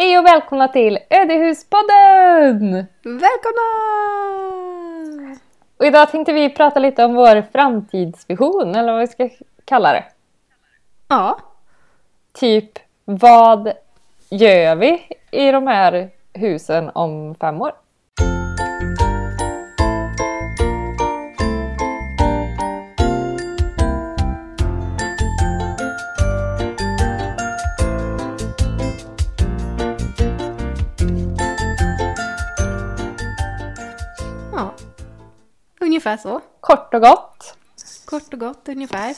Hej och välkomna till Ödehuspodden! Välkomna! Och idag tänkte vi prata lite om vår framtidsvision, eller vad vi ska kalla det. Ja. Typ, vad gör vi i de här husen om fem år? Ungefär så. Kort och gott. Kort och gott ungefär.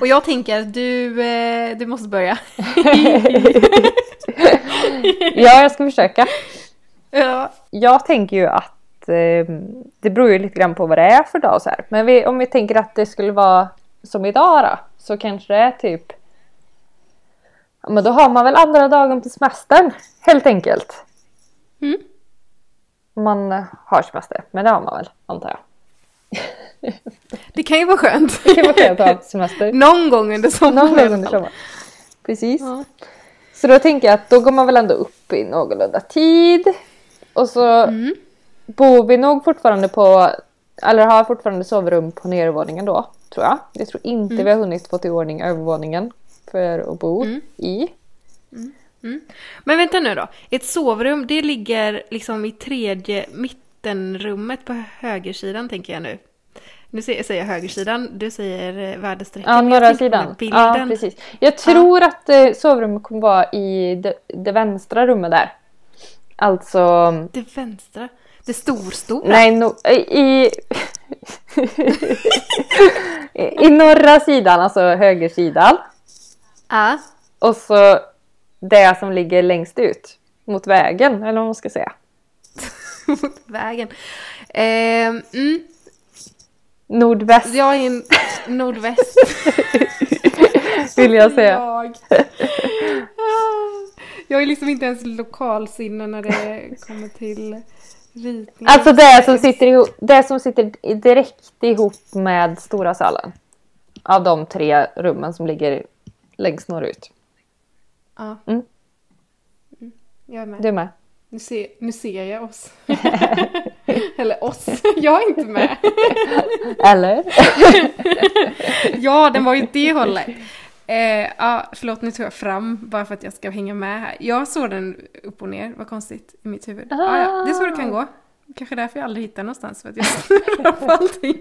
och jag tänker att du, eh, du måste börja. ja, jag ska försöka. ja. Jag tänker ju att eh, det beror ju lite grann på vad det är för dag så här. Men vi, om vi tänker att det skulle vara som idag då, så kanske det är typ Ja, men då har man väl andra dagen på semestern, helt enkelt. Mm. Man har semester, men det har man väl, antar jag. Det kan ju vara skönt. Det kan vara skönt att ha semester. Någon gång under sommaren. Någon i gång alla under fall. sommaren. Precis. Ja. Så då tänker jag att då går man väl ändå upp i någorlunda tid. Och så Mm. bor vi nog fortfarande på, eller har fortfarande sovrum på nedervåningen då, tror jag. Jag tror inte vi har hunnit få till ordning övervåningen för att bo Mm. i. Men vänta nu då. Ett sovrum, det ligger liksom i tredje mittenrummet på högersidan tänker jag nu. Nu säger jag högersidan, du säger eh, väderstrecket. Ja, norra sidan. Bilden. Ja, precis. Jag tror att eh, sovrummet kommer vara i det, det vänstra rummet där. Alltså, Det vänstra. Det storstora. nej, no, i, i, i norra sidan, alltså högersidan. Ja. Och så det som ligger längst ut mot vägen, eller vad man ska säga. mot vägen. Ehm, mm, Nordväst jag är en nordväst. vill jag säga. Jag. jag är liksom inte ens lokalsinne när det kommer till ritningar. Alltså det som sitter, ihop, det som sitter direkt ihop med stora salen. Av de tre rummen som ligger längst norrut. Ja. Mm. Mm, Jag är med. Du är med? Nu, ser, nu ser jag oss. Eller oss. Jag är inte med. Eller? Ja, den var ju det hållet. Eh, ja, förlåt, nu tog jag fram bara för att jag ska hänga med här. Jag såg den upp och ner, vad konstigt, i mitt huvud. Ah, ja, det är så det kan gå. Kanske därför jag aldrig hittar någonstans, för att jag snurrar på allting.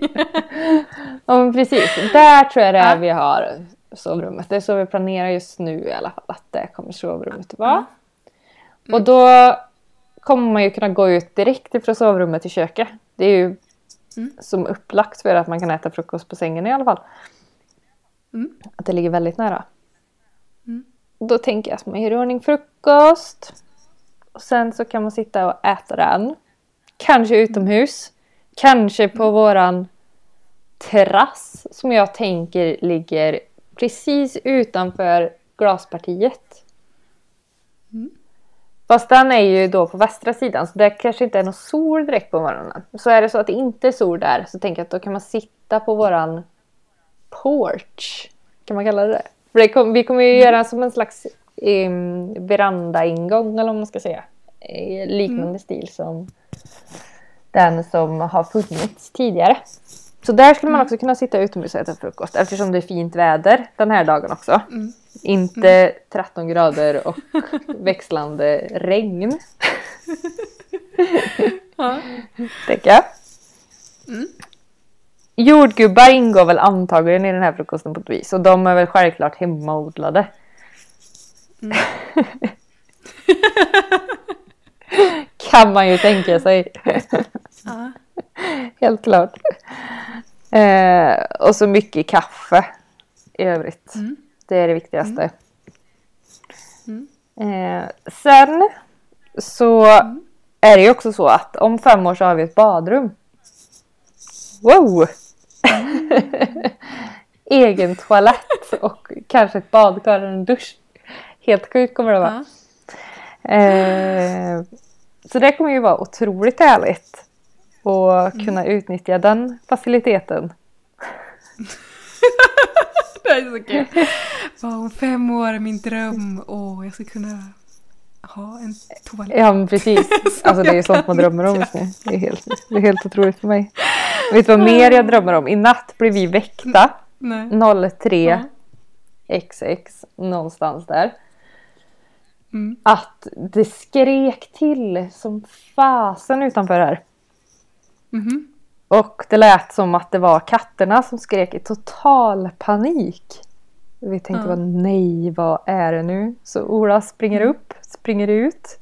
Ja men precis, där tror jag det är Ja. vi har sovrummet. Det är så vi planerar just nu i alla fall att det kommer sovrummet vara. Ja. Och då kommer man ju kunna gå ut direkt ifrån sovrummet till köket. Det är ju Mm. som upplagt för att man kan äta frukost på sängen i alla fall. Mm. Att det ligger väldigt nära. Mm. Då tänker jag att man gör i ordning frukost. Och sen så kan man sitta och äta den. Kanske utomhus. Kanske på våran terrass som jag tänker ligger precis utanför glaspartiet. Mm. Fast den är ju då på västra sidan så det kanske inte är någon sol direkt på morgonen. Så är det så att det inte är sol där så tänker jag att då kan man sitta på våran porch. Kan man kalla det det? För det kom, vi kommer ju göra som en slags um, verandaingång eller vad man ska säga. I liknande stil som den som har funnits tidigare. Så där skulle man också kunna sitta utomhus och äta frukost eftersom det är fint väder den här dagen också. Mm. Inte 13 grader och växlande regn. Ja. Tänker jag. Mm. Jordgubbar ingår väl antagligen i den här frukosten på ett vis. Och de är väl självklart hemmaodlade. Mm. kan man ju tänka sig. Ja. Helt klart. Eh, och så mycket kaffe i övrigt. Mm. Det är det viktigaste. Mm. Eh, sen så är det ju också så att om fem år så har vi ett badrum. Wow! Egen toalett och kanske ett badkar och en dusch. Helt sjukt kommer det vara. Ja. Eh, så det kommer ju vara otroligt härligt. Och kunna utnyttja den faciliteten. Det är så kul. Om fem år är min dröm. Åh, jag ska kunna ha en toalett. Ja precis. Alltså det är ju sånt man drömmer om just nu. Det är helt, det är helt otroligt för mig. Vet du vad mer jag drömmer om? I natt blev vi väckta. Nej. 03 XX någonstans där. Mm. Att det skrek till som fasen utanför här. Mhm. Och det lät som att det var katterna som skrek i total panik. Vi tänkte Ja. bara nej, vad är det nu? Så Ola springer upp, springer ut.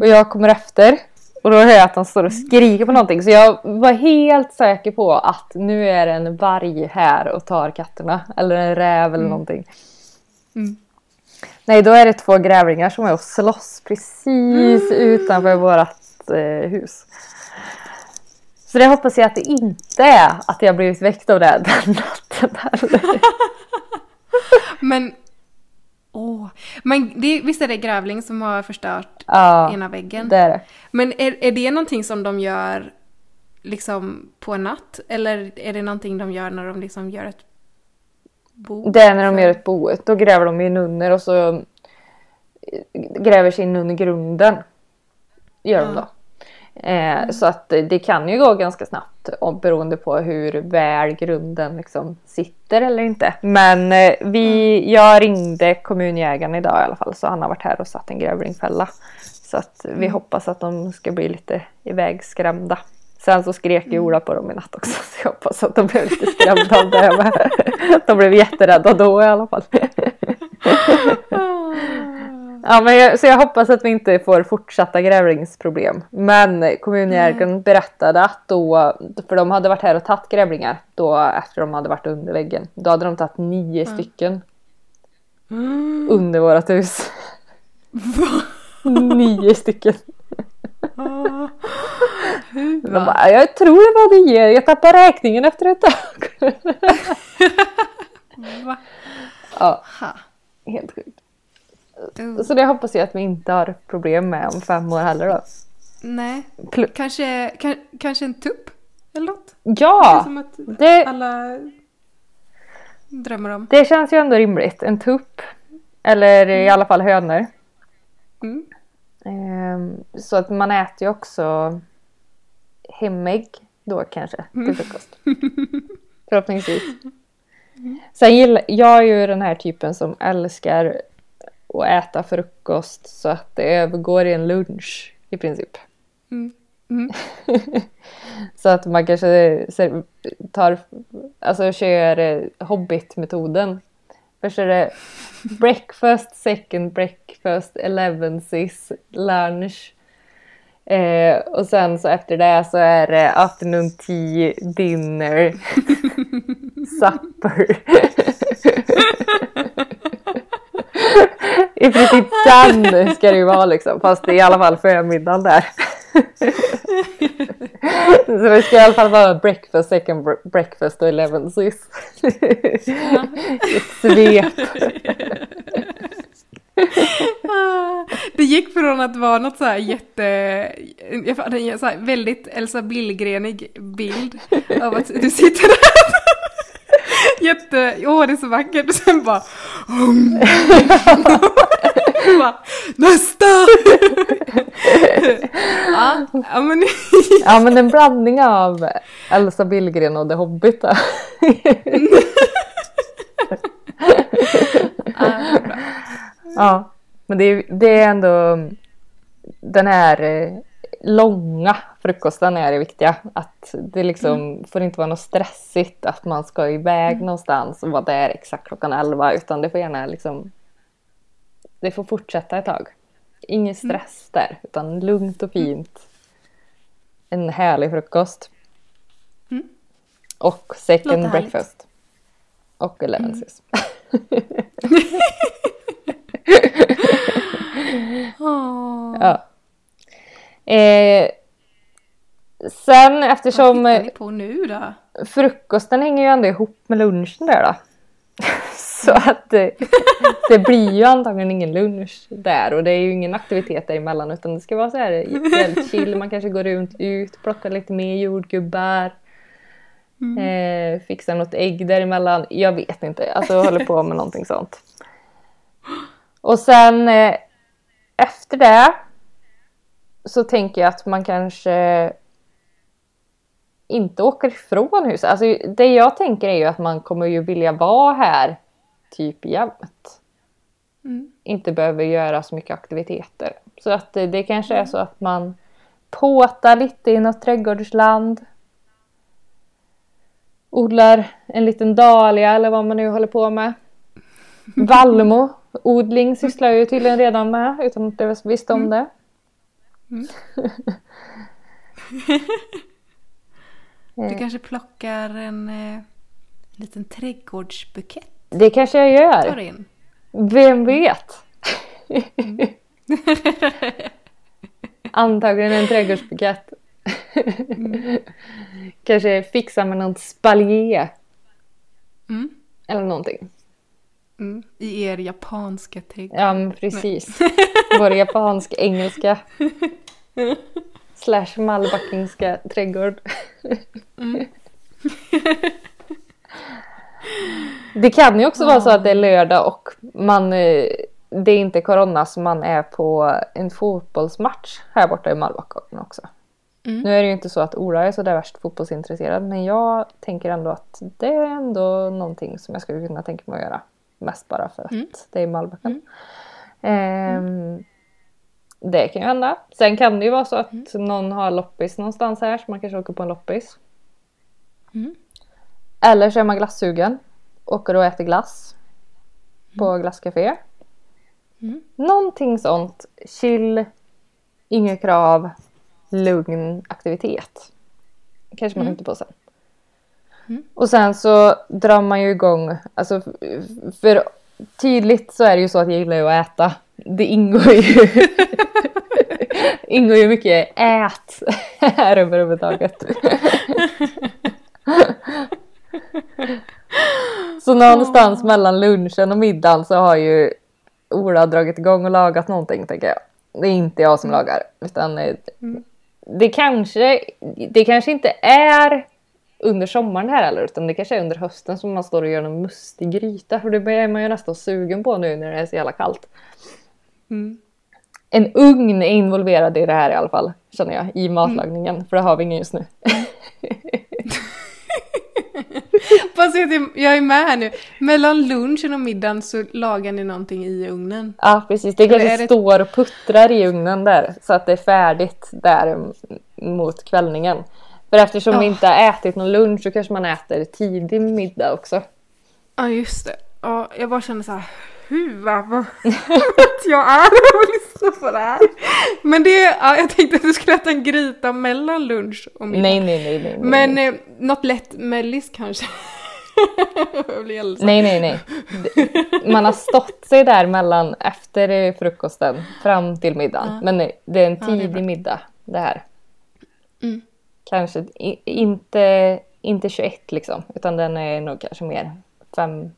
Och jag kommer efter. Och då hör jag att han står och skriker på någonting. Så jag var helt säker på att nu är det en varg här och tar katterna. Eller en räv eller någonting. Mm. Nej, då är det två grävlingar som är och slåss precis utanför vårt eh, hus. Så det hoppas jag att det inte är att jag blivit väckt av det den natten heller. Men, åh. Men det, visst är det grävling som har förstört Ja, ena väggen? det är det. Men är, är det någonting som de gör liksom på en natt? Eller är det någonting de gör när de liksom gör ett bo? Det är när de gör ett bo. Då gräver de i nunnor och så eh, gräver sig in under grunden. Gör de då. Eh, Så att det kan ju gå ganska snabbt om, beroende på hur väl grunden liksom sitter eller inte. Men eh, vi, jag ringde kommunjägaren idag i alla fall så han har varit här och satt en grävlingfälla. Så att vi hoppas att de ska bli lite ivägskrämda. Sen så skrek ju Ola på dem i natt också så jag hoppas att de blev lite skrämda av det. De blev jätterädda då i alla fall. Ja, men jag, så jag hoppas att vi inte får fortsatta grävlingsproblem. Men kommunjägaren berättade att då, för de hade varit här och tagit grävlingar då efter de hade varit under väggen. Då hade de tagit nio stycken Mm. under vårt hus. Nio stycken. Ah. De bara, jag tror det var nio, jag tappade räkningen efter ett tag. Va? ja, Ha. helt sjukt. Uh. Så det hoppas jag att vi inte har problem med om fem år heller då. Nej. Pl- Kanske, kan, kanske en tupp? Eller något? ja! Som att Det, alla drömmer om. Det känns ju ändå rimligt. En tupp. Eller i alla fall hönor. Mm. Ehm, så att man äter ju också hemägg då kanske till frukost. Förhoppningsvis. Sen gillar jag är ju den här typen som älskar att äta frukost så att det övergår i en lunch i princip. Mm. Mm. Så att man kanske tar, alltså kör eh, Hobbit-metoden. Först är det breakfast, second breakfast, elevensis, lunch. Eh, och sen så efter det så är det afternoon tea, dinner, supper. I princip den ska det ju vara liksom, fast det är i alla fall förmiddagen där. Så det ska i alla fall vara breakfast, second breakfast och elevensis. Ett svep. Det gick från att vara något så här jätte... Jag en så här väldigt Elsa Billgrenig bild av att du sitter där. Jätte... Åh, det är så vackert. Och sen bara... Um. bara Nästa! ja, ja, men... Ja men en blandning av Elsa Billgren och The Hobbit. Då. Ja. Ja, men det är, det är ändå den här eh, långa frukosten är det viktiga. Att det liksom får inte vara något stressigt att man ska iväg någonstans och vara där exakt klockan 11 utan det får gärna liksom det får fortsätta ett tag. Ingen stress där utan lugnt och fint. En härlig frukost. Mm. Och second breakfast. Och elevensis. Åh. Ja. Eh, sen Vad eftersom eh, ni på nu då? frukosten hänger ju ändå ihop med lunchen där då. Så att eh, det blir ju antagligen ingen lunch där och det är ju ingen aktivitet däremellan utan det ska vara så här väldigt chill. Man kanske går runt ut, plockar lite mer jordgubbar. Eh, fixar något ägg däremellan. Jag vet inte. Alltså jag håller på med någonting sånt. Och sen eh, efter det så tänker jag att man kanske inte åker ifrån huset. Alltså det jag tänker är ju att man kommer ju vilja vara här typ jämt. Mm. Inte behöver göra så mycket aktiviteter. Så att det, det kanske är så att man påtar lite i något trädgårdsland. Odlar en liten dahlia eller vad man nu håller på med. Vallmo odling sysslar jag ju tydligen redan med utan att jag visste om det. Du kanske plockar en eh, liten trädgårdsbukett? Det kanske jag Tar gör. in. Vem vet? Antagligen en trädgårdsbukett. kanske fixa med något spaljé Mm. eller någonting. Mm. I er japanska trädgård. Ja men precis. Vår japansk-engelska slash malbackingska trädgård. Det kan ju också vara så att det är lördag och man, eh, det är inte corona så man är på en fotbollsmatch här borta i Malbackån också. Mm. Nu är det ju inte så att Ola är så där värst fotbollsintresserad men jag tänker ändå att det är ändå någonting som jag skulle kunna tänka mig att göra. Mest bara för att Mm. det är Malbacken. Ehm, det kan ju hända. Sen kan det ju vara så att någon har loppis någonstans här så man kanske åker på en loppis. Mm. Eller så är man glassugen. Åker och äter glass. På glasscafé. Mm. Någonting sånt. Chill. Inga krav. Lugn aktivitet. Kanske man inte på sen. Mm. Och sen så drar man ju igång. Alltså för tydligt så är det ju så att jag gillar ju att äta. Det ingår ju ingår ju mycket ät här överhuvudtaget. Så någonstans mellan lunchen och middagen så har ju Ola dragit igång och lagat någonting tänker jag. Det är inte jag som lagar. Utan eh, det, kanske, det kanske inte är under sommaren här heller utan det kanske är under hösten som man står och gör någon mustig gryta. För det är man ju nästan sugen på nu när det är så jävla kallt. Mm. En ugn är involverad i det här i alla fall, känner jag, i matlagningen. För det har vi ingen just nu. Jag, är med här nu. Mellan lunchen och middagen så lagar ni någonting i ugnen. Ja, precis. Det kanske det- står och puttrar i ugnen där. Så att det är färdigt där mot kvällningen. För eftersom vi Ja. inte har ätit någon lunch så kanske man äter tidig middag också. Ja, just det. Ja, jag bara känner så här, hur, vad, jag är och lyssnar på det här. Men det, ja, jag tänkte att du skulle äta en gryta mellan lunch och middag. Nej, nej, nej, nej. Men nej. eh, något lätt mellis kanske. Nej, nej, nej. Man har stått sig där mellan efter eh, frukosten fram till middagen. Men nej, det är en tidig bra. middag det här. Mm. Kanske inte, inte 21 liksom. Utan den är nog kanske mer fem,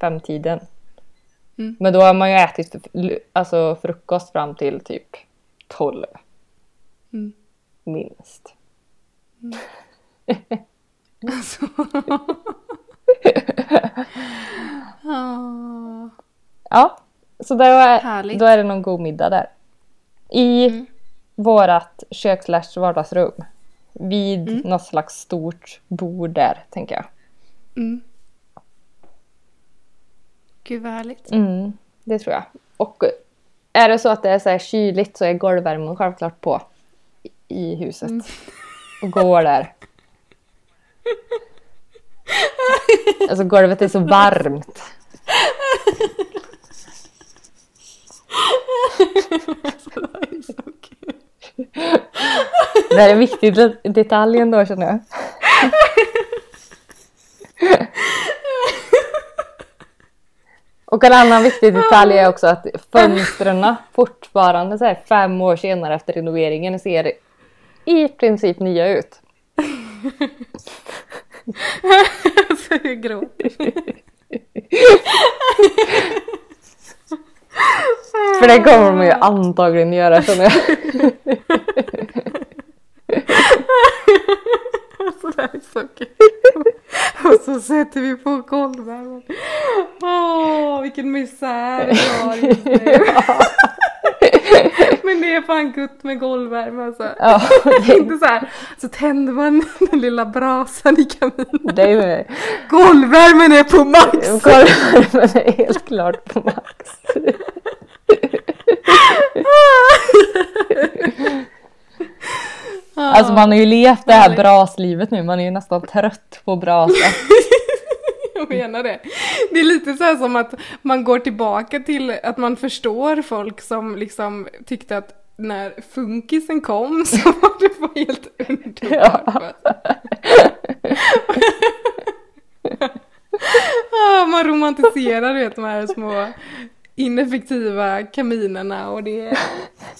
femtiden. Mm. Men då har man ju ätit alltså, frukost fram till typ 12. Mm. Minst. Alltså. Ah. Ja, så då är, då är det någon god middag där. I Mm. vårat kök vardagsrum. Vid Mm. något slags stort bord där, tänker jag. Mm. Gud vad härligt. Mm, det tror jag. Och är det så att det är så här kyligt så är golvvärmen självklart på i- huset. Mm. Och går där. Alltså golvet är så varmt. Det här är en viktig de- detalj ändå känner jag. Och en annan viktig detalj är också att fönstren fortfarande så här fem år senare efter renoveringen ser i princip nya ut. alltså jag gråter. För det kommer de ju antagligen göra känner jag. Alltså det här är så kul. sätter vi på golvvärmen. Åh, vilken misär vi har just nu. Men det är fan gott med golvvärme alltså. Ja, Inte så här, så tänder man den lilla brasan i kaminen. det är. Golvvärmen är på max! Golvvärmen är helt klart på max. Alltså man har ju levt det här Härligt. braslivet nu, man är ju nästan trött på brasa. Jag menar det. Det är lite så här som att man går tillbaka till att man förstår folk som liksom tyckte att när funkisen kom så var det bara helt underbart. Ah, man romantiserar du vet de här små ineffektiva kaminerna och det är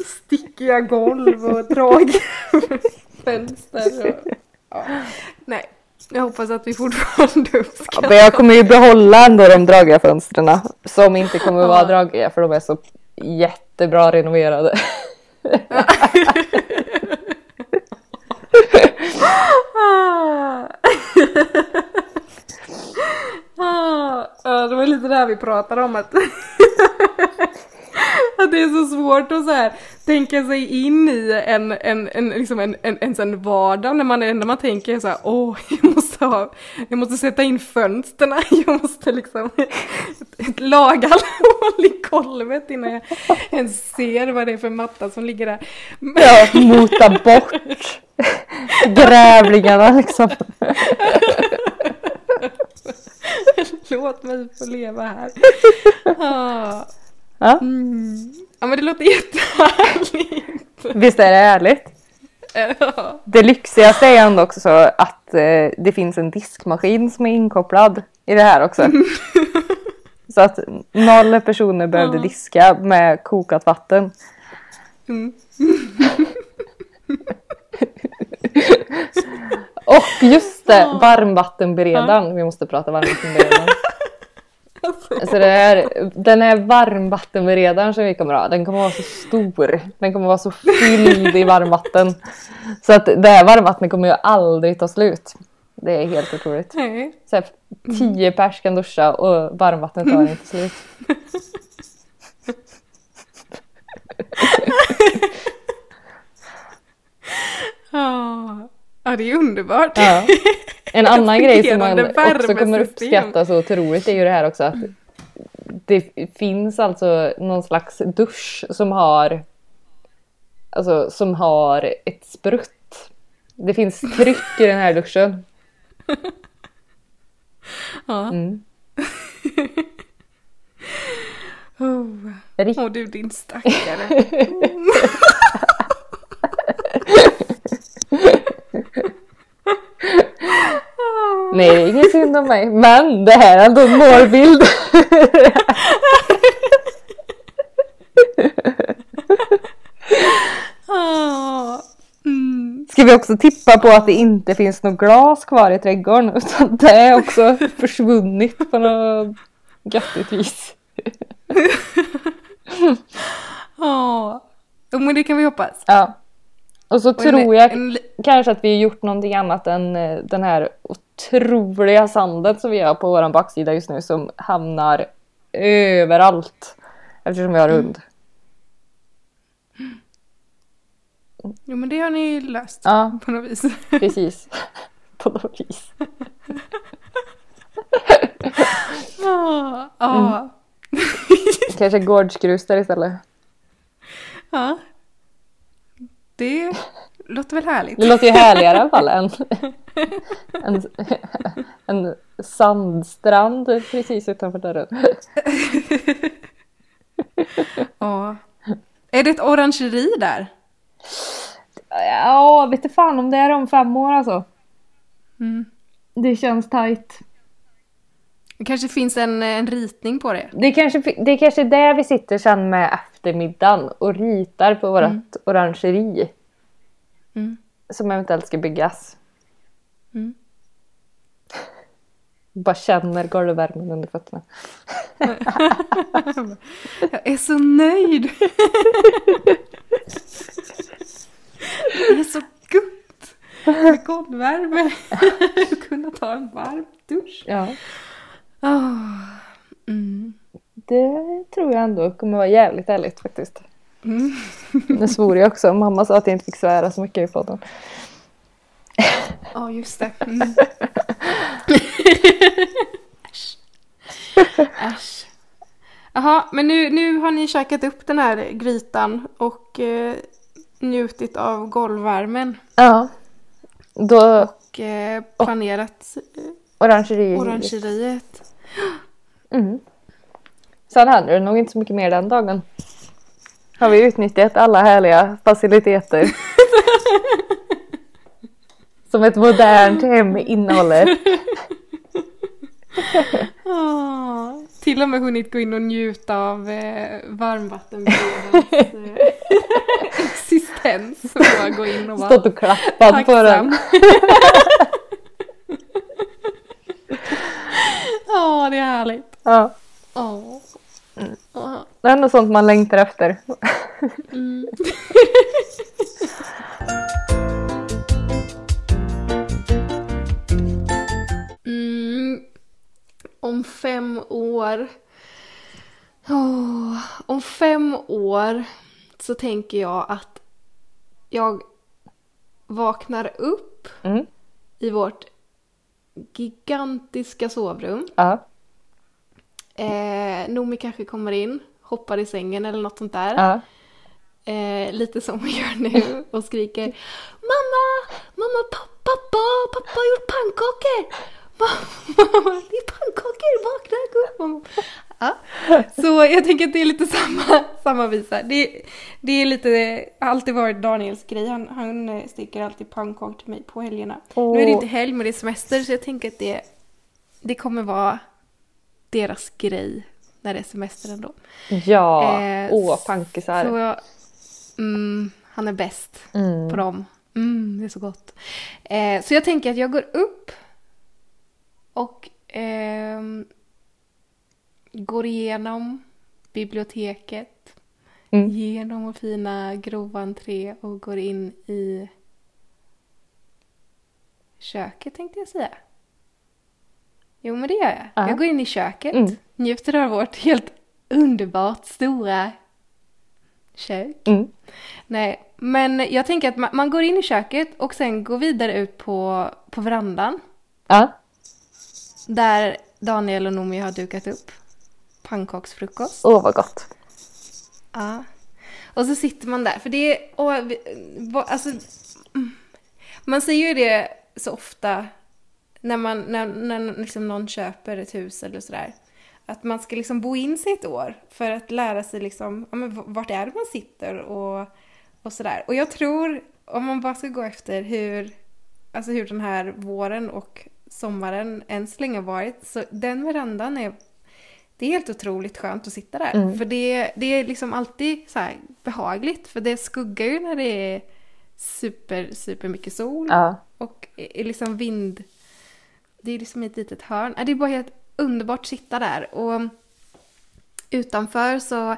stickiga golv och tråkiga fönster. Och, ja. Nej, jag hoppas att vi fortfarande uppskattar Men jag kommer ju behålla ändå de dragiga fönstren som inte kommer vara Ja. dragiga för de är så jättebra renoverade. Ah. Ah, ja, det var lite det här vi pratade om att, att det är så svårt att så här, tänka sig in i en, en, en, liksom en, en, en sån vardag när man, när man tänker så här, åh, jag måste ha, jag måste sätta in fönsterna, jag måste liksom laga alla hål i golvet innan jag ens ser vad det är för matta som ligger där. Ja, mota bort grävlingarna liksom. Låt mig få leva här. Ah. Ja, Mm. Ja men det låter jättehärligt. visst är det härligt? Ja. Det lyxigaste är ändå också så att eh, det finns en diskmaskin som är inkopplad i det här också. Så att noll personer behövde Ja. diska med kokat vatten. Mm. Och just det, varmvattenberedaren. Vi måste prata varmvattenberedaren. Så det är, den här varmvattenberedaren som vi kommer ha, den kommer vara så stor. Den kommer vara så fylld i varmvatten. Så att det här varmvattnet kommer ju aldrig ta slut. Det är helt otroligt. Nej. Så här, tio pers kan duscha och varmvattnet tar inte slut. Ja. ja det är underbart. Ja. En annan grej som man också kommer uppskatta så otroligt är ju det här också att det finns alltså någon slags dusch som har alltså som har ett sprutt. Det finns tryck i den här duschen. Ja. Mm. Oh. Åh du din stackare. Nej, det är ingen synd om mig. Men det här är ändå en målbild. Ah. Mm. Ska vi också tippa på att det inte finns något glas kvar i trädgården utan det är också försvunnit på något göttigt vis. Ja. Jo men det kan vi hoppas. Ja. Och så Och en- tror jag en kanske att vi har gjort någonting annat än eh, den här otroliga sanden som vi har på våran baksida just nu som hamnar överallt. Eftersom vi har hund. Jo men det har ni löst Ja, på något vis. precis. på något vis. Ja. Ja. Kanske gårdsgrus där istället. ja. Det låter väl härligt. Det låter ju härligare i alla fall än en, en sandstrand precis utanför dörren. Ja. Är det ett orangeri där? Ja, vet inte fan om det är om fem år alltså. Mm. Det känns tajt. Det kanske finns en, en ritning på det. Det är kanske det är kanske där vi sitter sen med eftermiddagen och ritar på vårt orangeri Mm. som eventuellt ska byggas. Mm. Bara känner golvvärmen under fötterna. Jag är så nöjd! Det är så gott! Med golvvärme. Kunna ta en varm dusch. Ja. Ah, mm. Det tror jag ändå kommer vara jävligt ärligt faktiskt. Mm. Nu svor jag också. Mamma sa att jag inte fick svära så mycket i podden. Ja, just det. Mm. Äsch. Äsch. Jaha, men nu, nu har ni käkat upp den här grytan och eh, njutit av golvvärmen Ja. Då och eh, planerat eh, orangeri. orangeriet. Mm. Sen hände det nog inte så mycket mer den dagen. Har vi utnyttjat alla härliga faciliteter. Som ett modernt hem innehåller. Ah, till och med hunnit gå in och njuta av eh, varmvattenbredens eh, existens. Och bara gå in och vara Stått och klappat på den. Ja, det är härligt. Ja. Åh. Åh. Det är ändå sånt man längtar efter. Mm. Mm. Om fem år. Åh, om fem år så tänker jag att jag vaknar upp Mm. i vårt gigantiska sovrum. Ja. Eh, Nomi kanske kommer in, hoppar i sängen eller något sånt där. Ja. Eh, lite som hon gör nu och skriker Mamma! Mamma, pappa, pappa, pappa har gjort pannkakor! Mamma, det är pannkakor, vakna, gå upp. Ja. Så jag tänker att det är lite samma, samma visa. Det, det är lite, har alltid varit Daniels grej. Han, han eh, sticker alltid pannkakor till mig på helgerna. Åh. Nu är det inte helg men det är semester så jag tänker att det, det kommer vara deras grej när det är semester ändå. Ja. Eh, Åh, pankisar. Så mm, han är bäst Mm. på dem. Mm, det är så gott. Eh, så jag tänker att jag går upp och ehm, går igenom biblioteket. Mm. Genom vår fina grova entré och går in i köket tänkte jag säga. Jo men det gör jag. Ja. Jag går in i köket, Mm. njuter av vårt helt underbart stora kök. Mm. Nej, men jag tänker att man, man går in i köket och sen går vidare ut på, på verandan. Ja. Där Daniel och Nomi har dukat upp pannkaksfrukost. Åh, vad gott. Ja. Och så sitter man där, för det är... Och, alltså, mm. man säger ju det så ofta när, man, när, när liksom någon köper ett hus eller sådär. Att man ska liksom bo in sig ett år för att lära sig liksom, ja, men vart är det man sitter och, och sådär. Och jag tror, om man bara ska gå efter hur, alltså hur den här våren och sommaren än så länge varit, så den verandan är det är helt otroligt skönt att sitta där. Mm. För det, det är liksom alltid så behagligt. För det skuggar ju när det är super, super mycket sol. Ja. Och är liksom vind... Det är liksom ett litet hörn. Det är bara helt underbart att sitta där. Och utanför så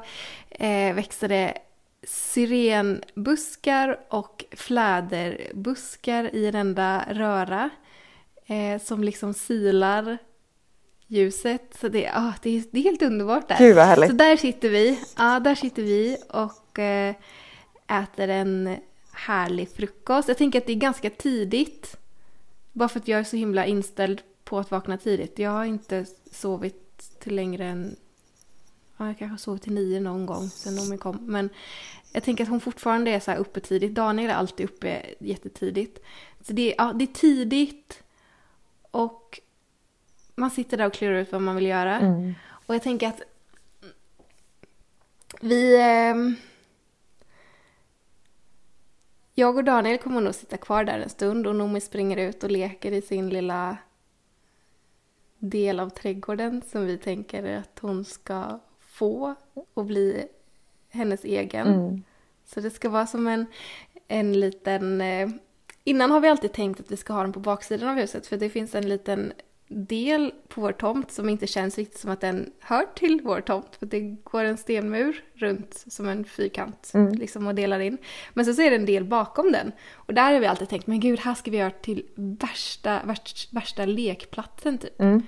eh, växer det syrenbuskar och fläderbuskar i en enda röra. Eh, som liksom silar ljuset. Så det, ah, det, är, det är helt underbart där. Gud vad härligt. Så där sitter vi. Ja, där sitter vi och eh, äter en härlig frukost. Jag tänker att det är ganska tidigt. Bara för att jag är så himla inställd på att vakna tidigt. Jag har inte sovit till längre än... Ja, jag kanske har sovit till nio någon gång sen Nomi kom. Men jag tänker att hon fortfarande är så här uppe tidigt. Daniel är alltid uppe jättetidigt. Så det, är- ja, det är tidigt. Och man sitter där och klurar ut vad man vill göra. Mm. Och jag tänker att vi... ehm, jag och Daniel kommer nog sitta kvar där en stund och Noomi springer ut och leker i sin lilla del av trädgården som vi tänker att hon ska få och bli hennes egen. Mm. Så det ska vara som en, en liten... Eh, innan har vi alltid tänkt att vi ska ha den på baksidan av huset för det finns en liten del på vår tomt som inte känns riktigt som att den hör till vår tomt. För det går en stenmur runt som en fyrkant Mm. liksom och delar in. Men sen så är det en del bakom den. Och där har vi alltid tänkt, men gud, här ska vi göra till värsta, värsta, värsta lekplatsen typ. Mm.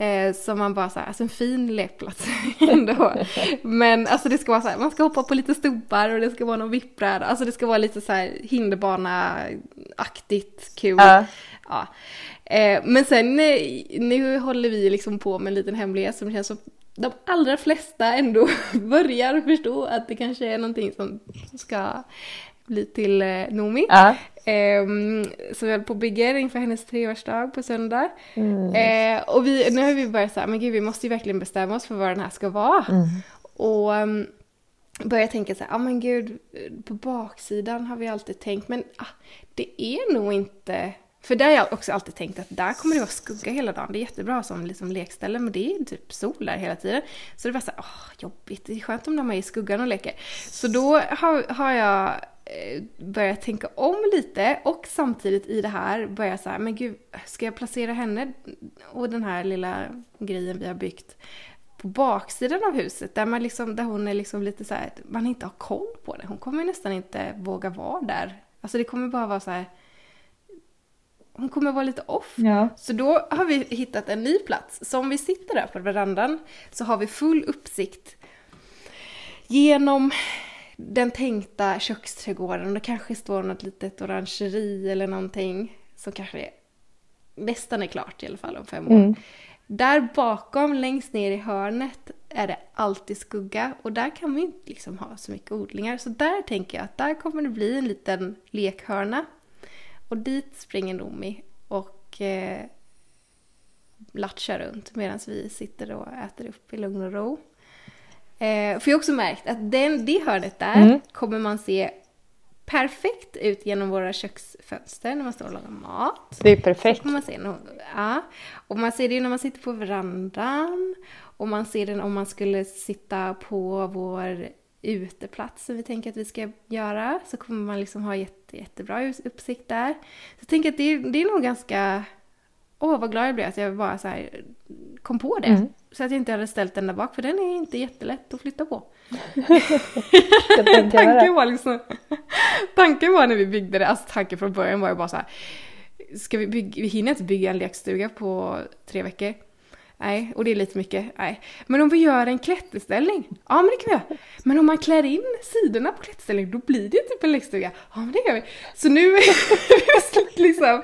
Eh, som man bara såhär, alltså en fin lekplats ändå. Men alltså det ska vara så här, man ska hoppa på lite stubbar och det ska vara någon vippbräda. Alltså det ska vara lite så här hinderbana-aktigt kul. Ja. Ja. Eh, men sen eh, nu håller vi liksom på med en liten hemlighet som känns som de allra flesta ändå börjar förstå att det kanske är någonting som ska bli till eh, Nomi. Ja. Ehm, så vi håller på och bygger inför hennes treårsdag på söndag. Mm. Eh, och vi, nu har vi börjat säga, men gud vi måste ju verkligen bestämma oss för vad den här ska vara. Mm. Och um, börja tänka så här, ja ah, men gud, på baksidan har vi alltid tänkt, men ah, det är nog inte för där har jag också alltid tänkt att där kommer det vara skugga hela dagen. Det är jättebra som liksom lekställe men det är typ sol där hela tiden. Så det var så här, åh jobbigt, det är skönt om de är i skuggan och leker. Så då har, har jag eh, börjat tänka om lite och samtidigt i det här börja så här, men gud, ska jag placera henne och den här lilla grejen vi har byggt på baksidan av huset där, man liksom, där hon är liksom lite så här, man inte har koll på det. Hon kommer nästan inte våga vara där. Alltså det kommer bara vara så här hon kommer vara lite off. Ja. Så då har vi hittat en ny plats. Så om vi sitter där på verandan så har vi full uppsikt genom den tänkta köksträdgården. Det kanske står något litet orangeri eller någonting som kanske är, nästan är klart i alla fall om fem år. Mm. Där bakom, längst ner i hörnet, är det alltid skugga och där kan vi inte liksom ha så mycket odlingar. Så där tänker jag att där kommer det bli en liten lekhörna. Och dit springer Nomi och eh, latchar runt medan vi sitter och äter upp i lugn och ro. Eh, för jag har också märkt att den, det hörnet där Mm. kommer man se perfekt ut genom våra köksfönster när man står och lagar mat. Det är perfekt. Man se någon, ja. Och man ser det när man sitter på verandan. Och man ser den om man skulle sitta på vår uteplats som vi tänker att vi ska göra. Så kommer man liksom ha jätte, jättebra uppsikt där. Så jag tänker att det, är- det är nog ganska... Åh, vad glad jag blev att jag bara så här kom på det. Mm. Så att jag inte hade ställt den där bak, för den är inte jättelätt att flytta på. Tanken var liksom... Tanken var när vi byggde det, alltså tanken från början var ju bara så här. Ska vi bygga, vi hinner inte bygga en lekstuga på tre veckor. Nej, och det är lite mycket. Nej. Men om vi gör en klätterställning? Ja, men det kan vi göra. Men om man klär in sidorna på klätterställningen, då blir det typ en lekstuga. Ja, men det gör vi. Så nu liksom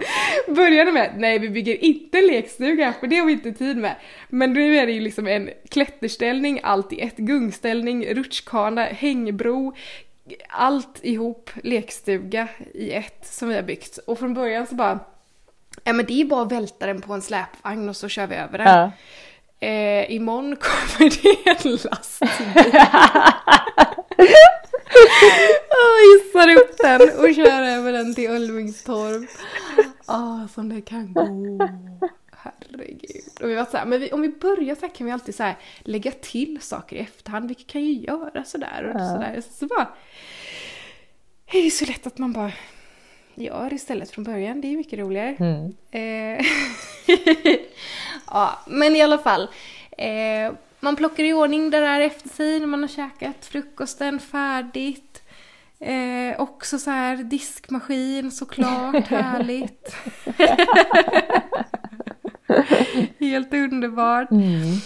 började med, nej vi bygger inte en lekstuga, för det har vi inte tid med. Men nu är det ju liksom en klätterställning, allt i ett, gungställning, rutschkana, hängbro, allt ihop, lekstuga i ett som vi har byggt. Och från början så bara, ja men det är bara att välta den på en släpvagn och så kör vi över den. Ja. Eh, imorgon kommer det en lastbil. och hissar upp den och kör över den till Ulvingstorp. Ah, som det kan gå. Herregud. Och vi var så här, men vi, om vi börjar så här kan vi alltid så här lägga till saker i efterhand. Vi kan ju göra sådär och Ja. sådär. Så bara... Det är så lätt att man bara gör istället från början. Det är mycket roligare. Mm. Eh, ja, men i alla fall. Eh, man plockar i ordning det där efter sig när man har käkat frukosten färdigt. Eh, också så här diskmaskin såklart, härligt. Helt underbart. Mm.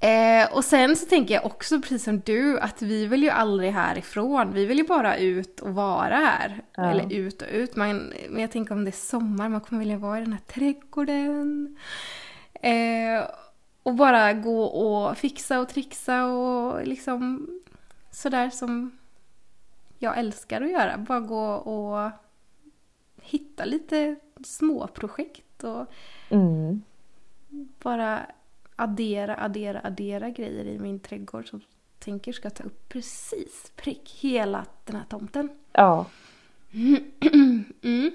Eh, och sen så tänker jag också precis som du att vi vill ju aldrig härifrån. Vi vill ju bara ut och vara här. Ja. Eller ut och ut. Man, men jag tänker om det är sommar, man kommer vilja vara i den här trädgården. Eh, och bara gå och fixa och trixa och liksom sådär som jag älskar att göra. Bara gå och hitta lite små projekt och Mm. bara addera, addera, addera grejer i min trädgård som jag tänker ska ta upp precis prick hela den här tomten. Ja. Mm.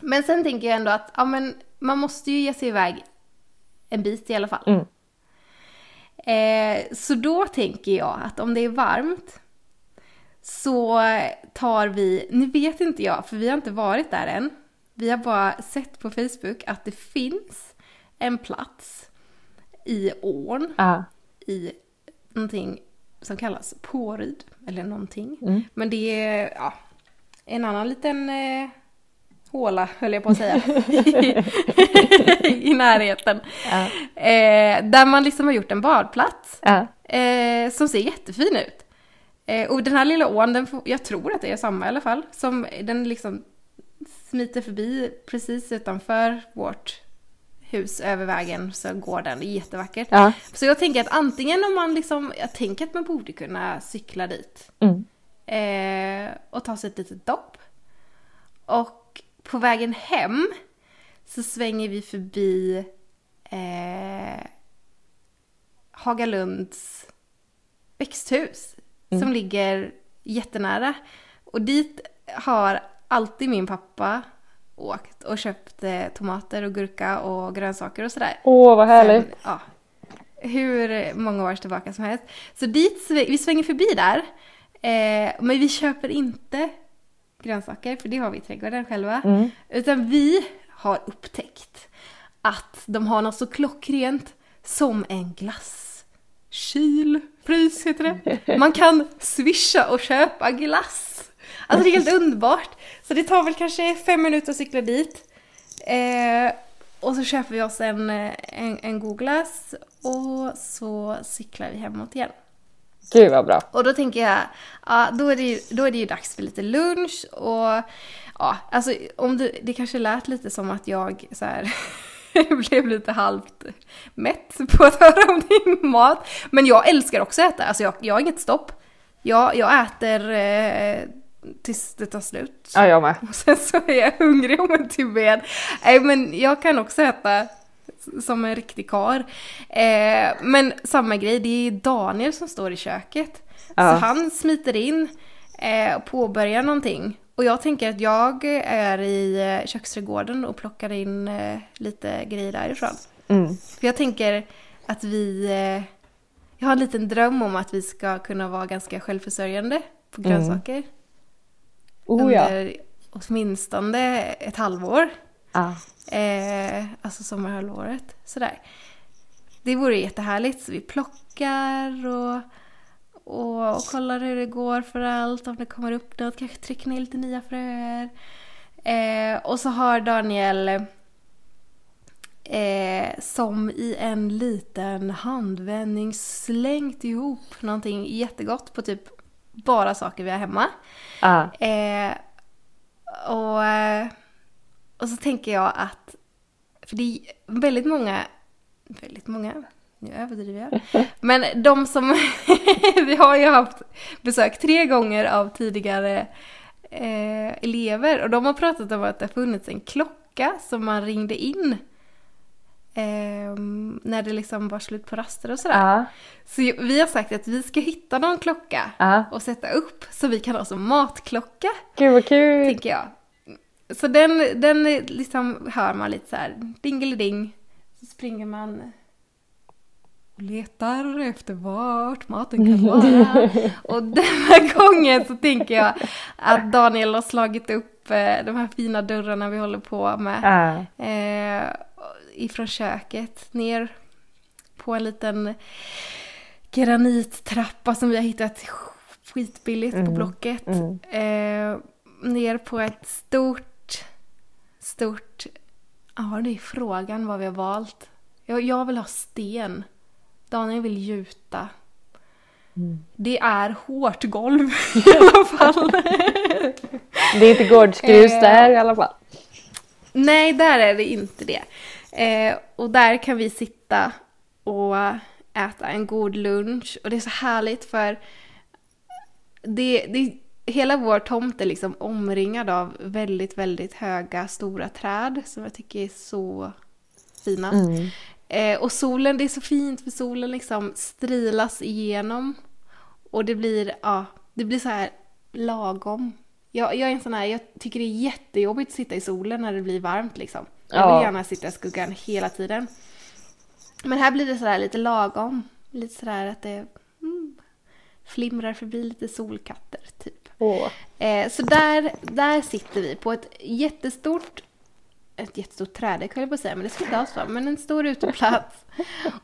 Men sen tänker jag ändå att ja, men man måste ju ge sig iväg en bit i alla fall. Mm. Eh, så då tänker jag att om det är varmt så tar vi, nu vet inte jag för vi har inte varit där än. Vi har bara sett på Facebook att det finns en plats i ån Ja. i någonting som kallas Påryd, eller någonting. Mm. Men det är ja, en annan liten eh, håla, höll jag på att säga, i, närheten. Ja. Eh, där man liksom har gjort en badplats Ja. eh, som ser jättefin ut. Eh, och den här lilla ån, den får, jag tror att det är samma i alla fall, som den liksom smiter förbi precis utanför vårt hus över vägen så går den, det är jättevackert. Ja. Så jag tänker att antingen om man liksom, jag tänker att man borde kunna cykla dit Mm. eh, och ta sig ett litet dopp. Och på vägen hem så svänger vi förbi eh, Hagalunds växthus som ligger jättenära. Och dit har alltid min pappa åkt och köpt eh, tomater och gurka och grönsaker och sådär. Åh, vad härligt. Sen, ja, hur många år tillbaka som helst. Så dit, vi svänger förbi där. Eh, men vi köper inte grönsaker, för det har vi i trädgården själva. Mm. Utan vi har upptäckt att de har något så klockrent som en glass. Kylfrys heter det. Man kan swisha och köpa glass. Alltså det är helt underbart. Så det tar väl kanske fem minuter att cykla dit. Eh, och så köper vi oss en, en, en god glass och så cyklar vi hemåt igen. Gud vad bra. Och då tänker jag, ja då är det ju, då är det ju dags för lite lunch och ja, alltså om det, det kanske lät lite som att jag så här blev lite halvt mätt på att höra om din mat. Men jag älskar också att äta, alltså jag, jag har inget stopp. Jag, jag äter eh, tills det tar slut. Ja, jag med. Och sen så är jag hungrig om en timme Nej men jag kan också äta som en riktig kar. Eh, men samma grej, det är Daniel som står i köket. Ja. Så han smiter in eh, och påbörjar någonting. Och jag tänker att jag är i eh, köksträdgården och plockar in eh, lite grejer därifrån. Mm. För jag tänker att vi... Eh, jag har en liten dröm om att vi ska kunna vara ganska självförsörjande på Mm. Oh ja. under åtminstone ett halvår. ja. Eh, alltså sommarhalvåret. Sådär. Det vore jättehärligt. Så vi plockar och, och, och kollar hur det går för allt. Om det kommer upp något. Kanske trycker ner lite nya fröer. Eh, och så har Daniel eh, som i en liten handvändning slängt ihop någonting jättegott på typ bara saker vi har hemma. Ja. Eh, och, eh, och så tänker jag att, för det är väldigt många, väldigt många, nu överdriver jag, men de som, vi har ju haft besök tre gånger av tidigare eh, elever och de har pratat om att det har funnits en klocka som man ringde in eh, när det liksom var slut på raster och sådär. Ja. Så vi har sagt att vi ska hitta någon klocka Ja. och sätta upp så vi kan ha som matklocka, Gud vad kul. tänker jag. Så den, den liksom hör man lite så här, dingeliding. Så springer man och letar efter vart maten kan vara. och den här gången så tänker jag att Daniel har slagit upp eh, de här fina dörrarna vi håller på med. Ja. Eh, ifrån köket ner på en liten granittrappa som vi har hittat skitbilligt på Mm, Blocket. mm. Eh, ner på ett stort, stort, ja det är frågan vad vi har valt. Jag, jag vill ha sten. Daniel vill gjuta. Mm. Det är hårt golv i alla fall. Det är inte gårdsgrus Eh. där i alla fall. Nej, där är det inte det. Eh, och där kan vi sitta och äta en god lunch. Och det är så härligt för det, det, hela vår tomt är liksom omringad av väldigt, väldigt höga, stora träd som jag tycker är så fina. Mm. Eh, och solen, det är så fint för solen liksom strilas igenom. Och det blir, ja, det blir så här lagom. Jag, jag är en sån här, jag tycker det är jättejobbigt att sitta i solen när det blir varmt liksom. Jag vill Ja. gärna sitta i skuggan hela tiden. Men här blir det sådär lite lagom. Lite sådär att det mm, flimrar förbi lite solkatter typ. Åh. Eh, så där, där sitter vi på ett jättestort ett jättestort trädäck höll jag på att säga, men det ska inte alls vara, men en stor uteplats.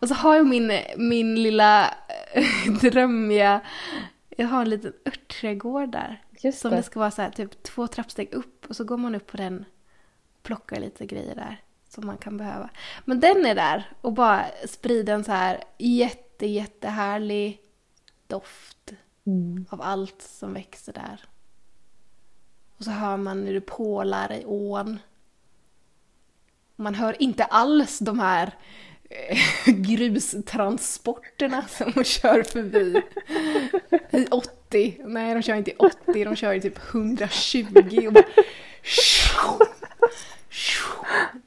Och så har jag min, min lilla drömmiga, jag har en liten örtträdgård där. Just som det. det ska vara så här, typ två trappsteg upp och så går man upp på den och plockar lite grejer där som man kan behöva. Men den är där och bara sprider en så här jätte, jättehärlig doft Mm. av allt som växer där. Och så hör man hur det pålar i ån. Man hör inte alls de här eh, grustransporterna som kör förbi i 80. Nej, de kör inte i 80, de kör i typ 120 och bara...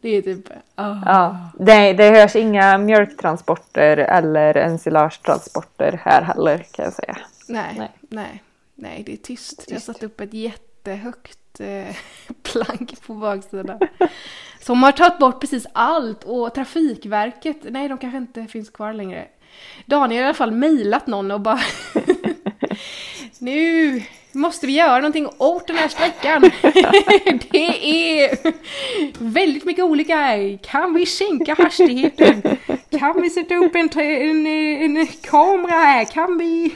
Det är typ... ah. Ja, det, det hörs inga mjölktransporter eller ensilagetransporter här heller kan jag säga. Nej, Nej. nej, nej, det är tyst. Jag har Tyst. satt upp ett jättehögt eh, plank på baksidan. Som har tagit bort precis allt och Trafikverket, nej de kanske inte finns kvar längre. Daniel har i alla fall mejlat någon och bara Nu måste vi göra någonting åt den här sträckan. Det är väldigt mycket olika. Kan vi sänka hastigheten? Kan vi sätta upp en, en, en kamera här? Kan vi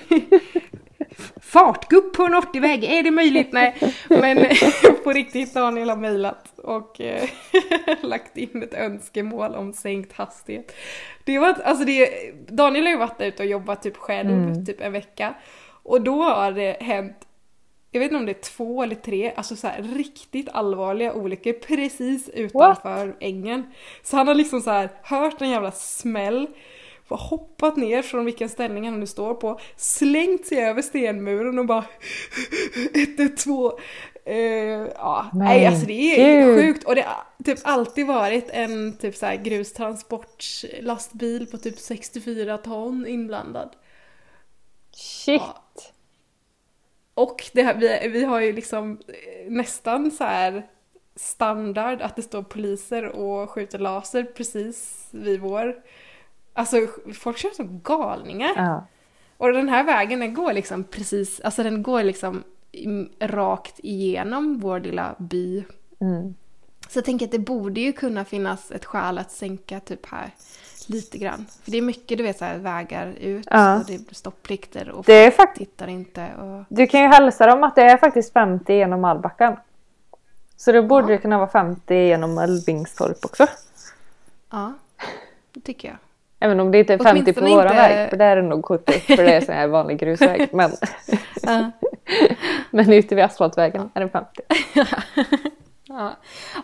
fartgupp på en 80-väg? Är det möjligt? Nej, men på riktigt Daniel har mejlat och eh, lagt in ett önskemål om sänkt hastighet. Det var, alltså det, Daniel har ju varit där ute och jobbat typ själv Mm. typ en vecka och då har det hänt jag vet inte om det är två eller tre, alltså så här riktigt allvarliga olyckor precis utanför ängen. Så han har liksom så här hört en jävla smäll, hoppat ner från vilken ställning han nu står på, slängt sig över stenmuren och bara 112. Uh, ja, Men nej alltså det är gud. sjukt och det har typ alltid varit en typ så här grustransportlastbil på typ 64 ton inblandad. Shit! Och det här, vi, vi har ju liksom eh, nästan så här standard att det står poliser och skjuter laser precis vid vår... Alltså folk kör som galningar. Ja. Och den här vägen den går liksom precis, alltså den går liksom rakt igenom vår lilla by. Mm. Så jag tänker att det borde ju kunna finnas ett skäl att sänka typ här lite grann. För det är mycket du vet så här vägar ut Ja. och det är stoppplikter och Det är fakt- tittar inte och... Du kan ju hälsa dem att det är faktiskt 50 genom Albacken. Så då borde Ja. det kunna vara 50 genom Älvingstorp också. Ja, det tycker jag. Även om det inte är 50 på våran inte- väg. För där är det nog 70. För det är sån här vanlig grusväg. Men, Ja. men ute vid asfaltvägen är det 50. Ja.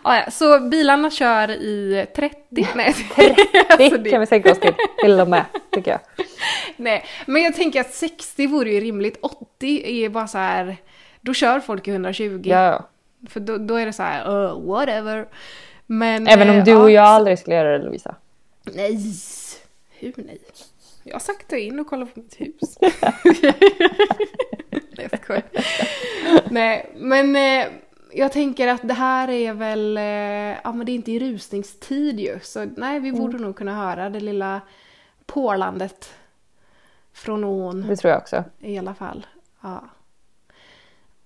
Ja, så bilarna kör i 30? Nej, 30 Alltså, det- kan vi sänka oss till. Till och med. Tycker jag. nej, men jag tänker att 60 vore ju rimligt. 80 är bara så här, då kör folk i 120. Ja. För då, då är det så här, uh, whatever. Men, Även om eh, du och ja, jag aldrig skulle göra det Lovisa. Nej, hur nej? Jag saktar in och kollar på mitt hus. nej, jag skojar. Nej, men eh, jag tänker att det här är väl, eh, ja men det är inte i rusningstid ju. Så nej, vi borde nog kunna höra det lilla pålandet från ån Det tror jag också. i alla fall. Ja.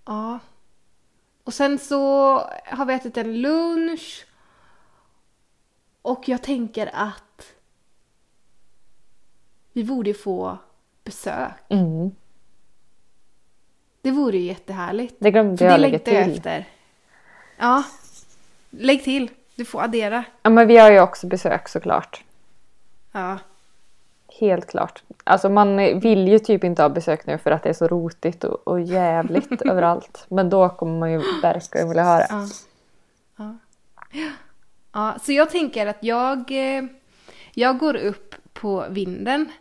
Ja. Och sen så har vi ätit en lunch. Och jag tänker att vi borde få besök. Mm. Det vore ju jättehärligt. Det glömde jag lägga till. efter. Ja. Lägg till. Du får addera. Ja, men vi har ju också besök såklart. Ja. Helt klart. Alltså man vill ju typ inte ha besök nu för att det är så rotigt och, och jävligt överallt. Men då kommer man ju verkligen vilja ha det. Ja. Ja. ja. Så jag tänker att jag, eh, jag går upp på vinden.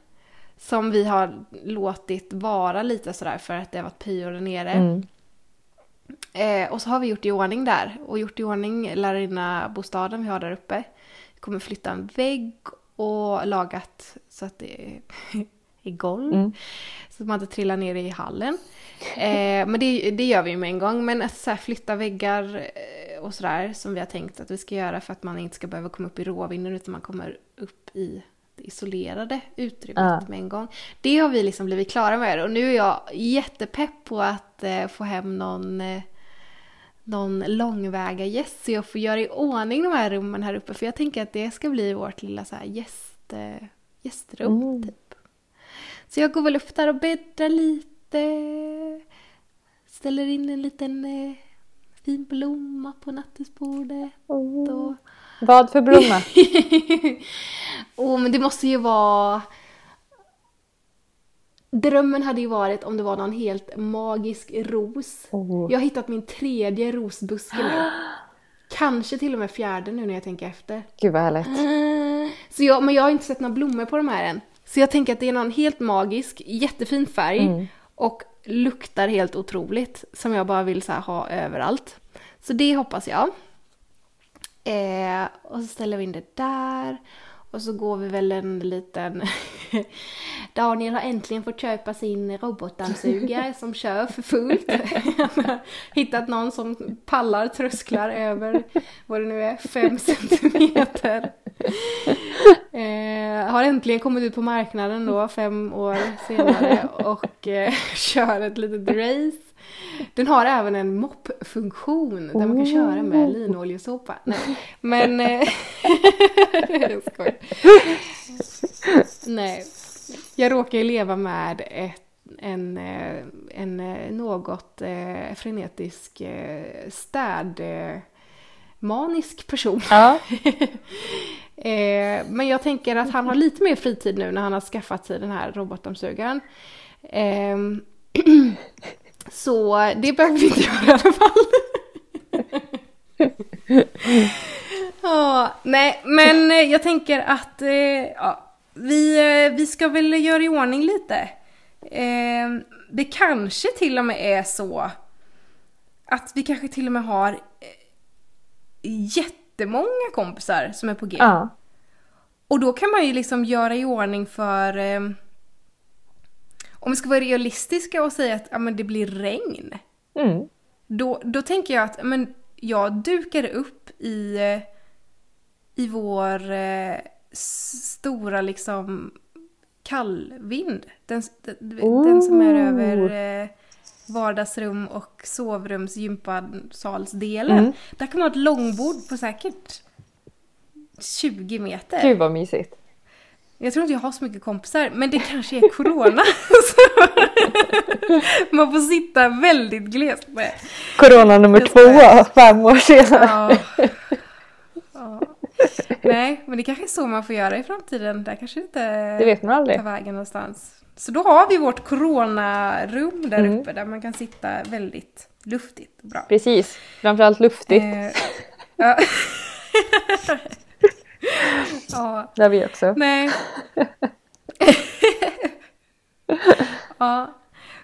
Som vi har låtit vara lite sådär för att det har varit pyor där nere. Mm. Eh, och så har vi gjort i ordning där. Och gjort i ordning lärarinna-bostaden vi har där uppe. Vi kommer flytta en vägg och lagat så att det är, golv. Mm. Så att man inte trillar ner i hallen. Eh, men det, det gör vi ju med en gång. Men att så flytta väggar eh, och sådär som vi har tänkt att vi ska göra för att man inte ska behöva komma upp i råvinden utan man kommer upp i det isolerade utrymmet Ja. med en gång. Det har vi liksom blivit klara med och nu är jag jättepepp på att eh, få hem någon, eh, någon långväga gäst så jag får göra i ordning de här rummen här uppe för jag tänker att det ska bli vårt lilla så här gäst, eh, gästrum Mm. typ. Så jag går väl upp där och bäddar lite. Ställer in en liten eh, fin blomma på nattduksbordet. Och... Vad för blomma? Åh, men det måste ju vara... Drömmen hade ju varit om det var någon helt magisk ros. Oh. Jag har hittat min tredje rosbuske nu. Kanske till och med fjärde nu när jag tänker efter. Gud vad härligt. Så jag, men jag har inte sett några blommor på de här än. Så jag tänker att det är någon helt magisk, jättefin färg Mm. och luktar helt otroligt som jag bara vill ha överallt. Så det hoppas jag. Eh, och så ställer vi in det där. Och så går vi väl en liten... Daniel har äntligen fått köpa sin robotdammsugare som kör för fullt. Hittat någon som pallar trösklar över, vad det nu är, fem centimeter. Eh, har äntligen kommit ut på marknaden då, fem år senare och eh, kör ett litet race. Den har även en moppfunktion där man kan köra med linoljesåpa. Nej, men... Eh, jag skojar. Nej. Jag råkar ju leva med ett, en, eh, en eh, något eh, frenetisk eh, städ... Eh, manisk person. Ja. Eh, men jag tänker att han har lite mer fritid nu när han har skaffat sig den här robotdammsugaren. Eh, så det behöver vi inte göra i alla fall. ja, nej, men eh, jag tänker att eh, ja, vi, eh, vi ska väl göra i ordning lite. Eh, det kanske till och med är så att vi kanske till och med har eh, jättemånga kompisar som är på G. ja. Och då kan man ju liksom göra i ordning för... Om vi ska vara realistiska och säga att ja, men det blir regn. Mm. Då, då tänker jag att men, jag dukar upp i, eh, i vår eh, stora liksom kallvind. Den, den, den som är över eh, vardagsrum och sovrums gympasalsdelen. Mm. Där kan man ha ett långbord på säkert 20 meter. Gud vad mysigt. Jag tror inte jag har så mycket kompisar, men det kanske är corona. Man får sitta väldigt glest med. Corona nummer två, fem år senare. Ja. Ja. Nej, men det kanske är så man får göra i framtiden. Där kanske inte Det vet man aldrig. tar vägen någonstans. Så då har vi vårt coronarum där Mm. uppe där man kan sitta väldigt luftigt och bra. Precis. Framförallt luftigt. Eh, ja. ja. Har vi också. Nej. ja.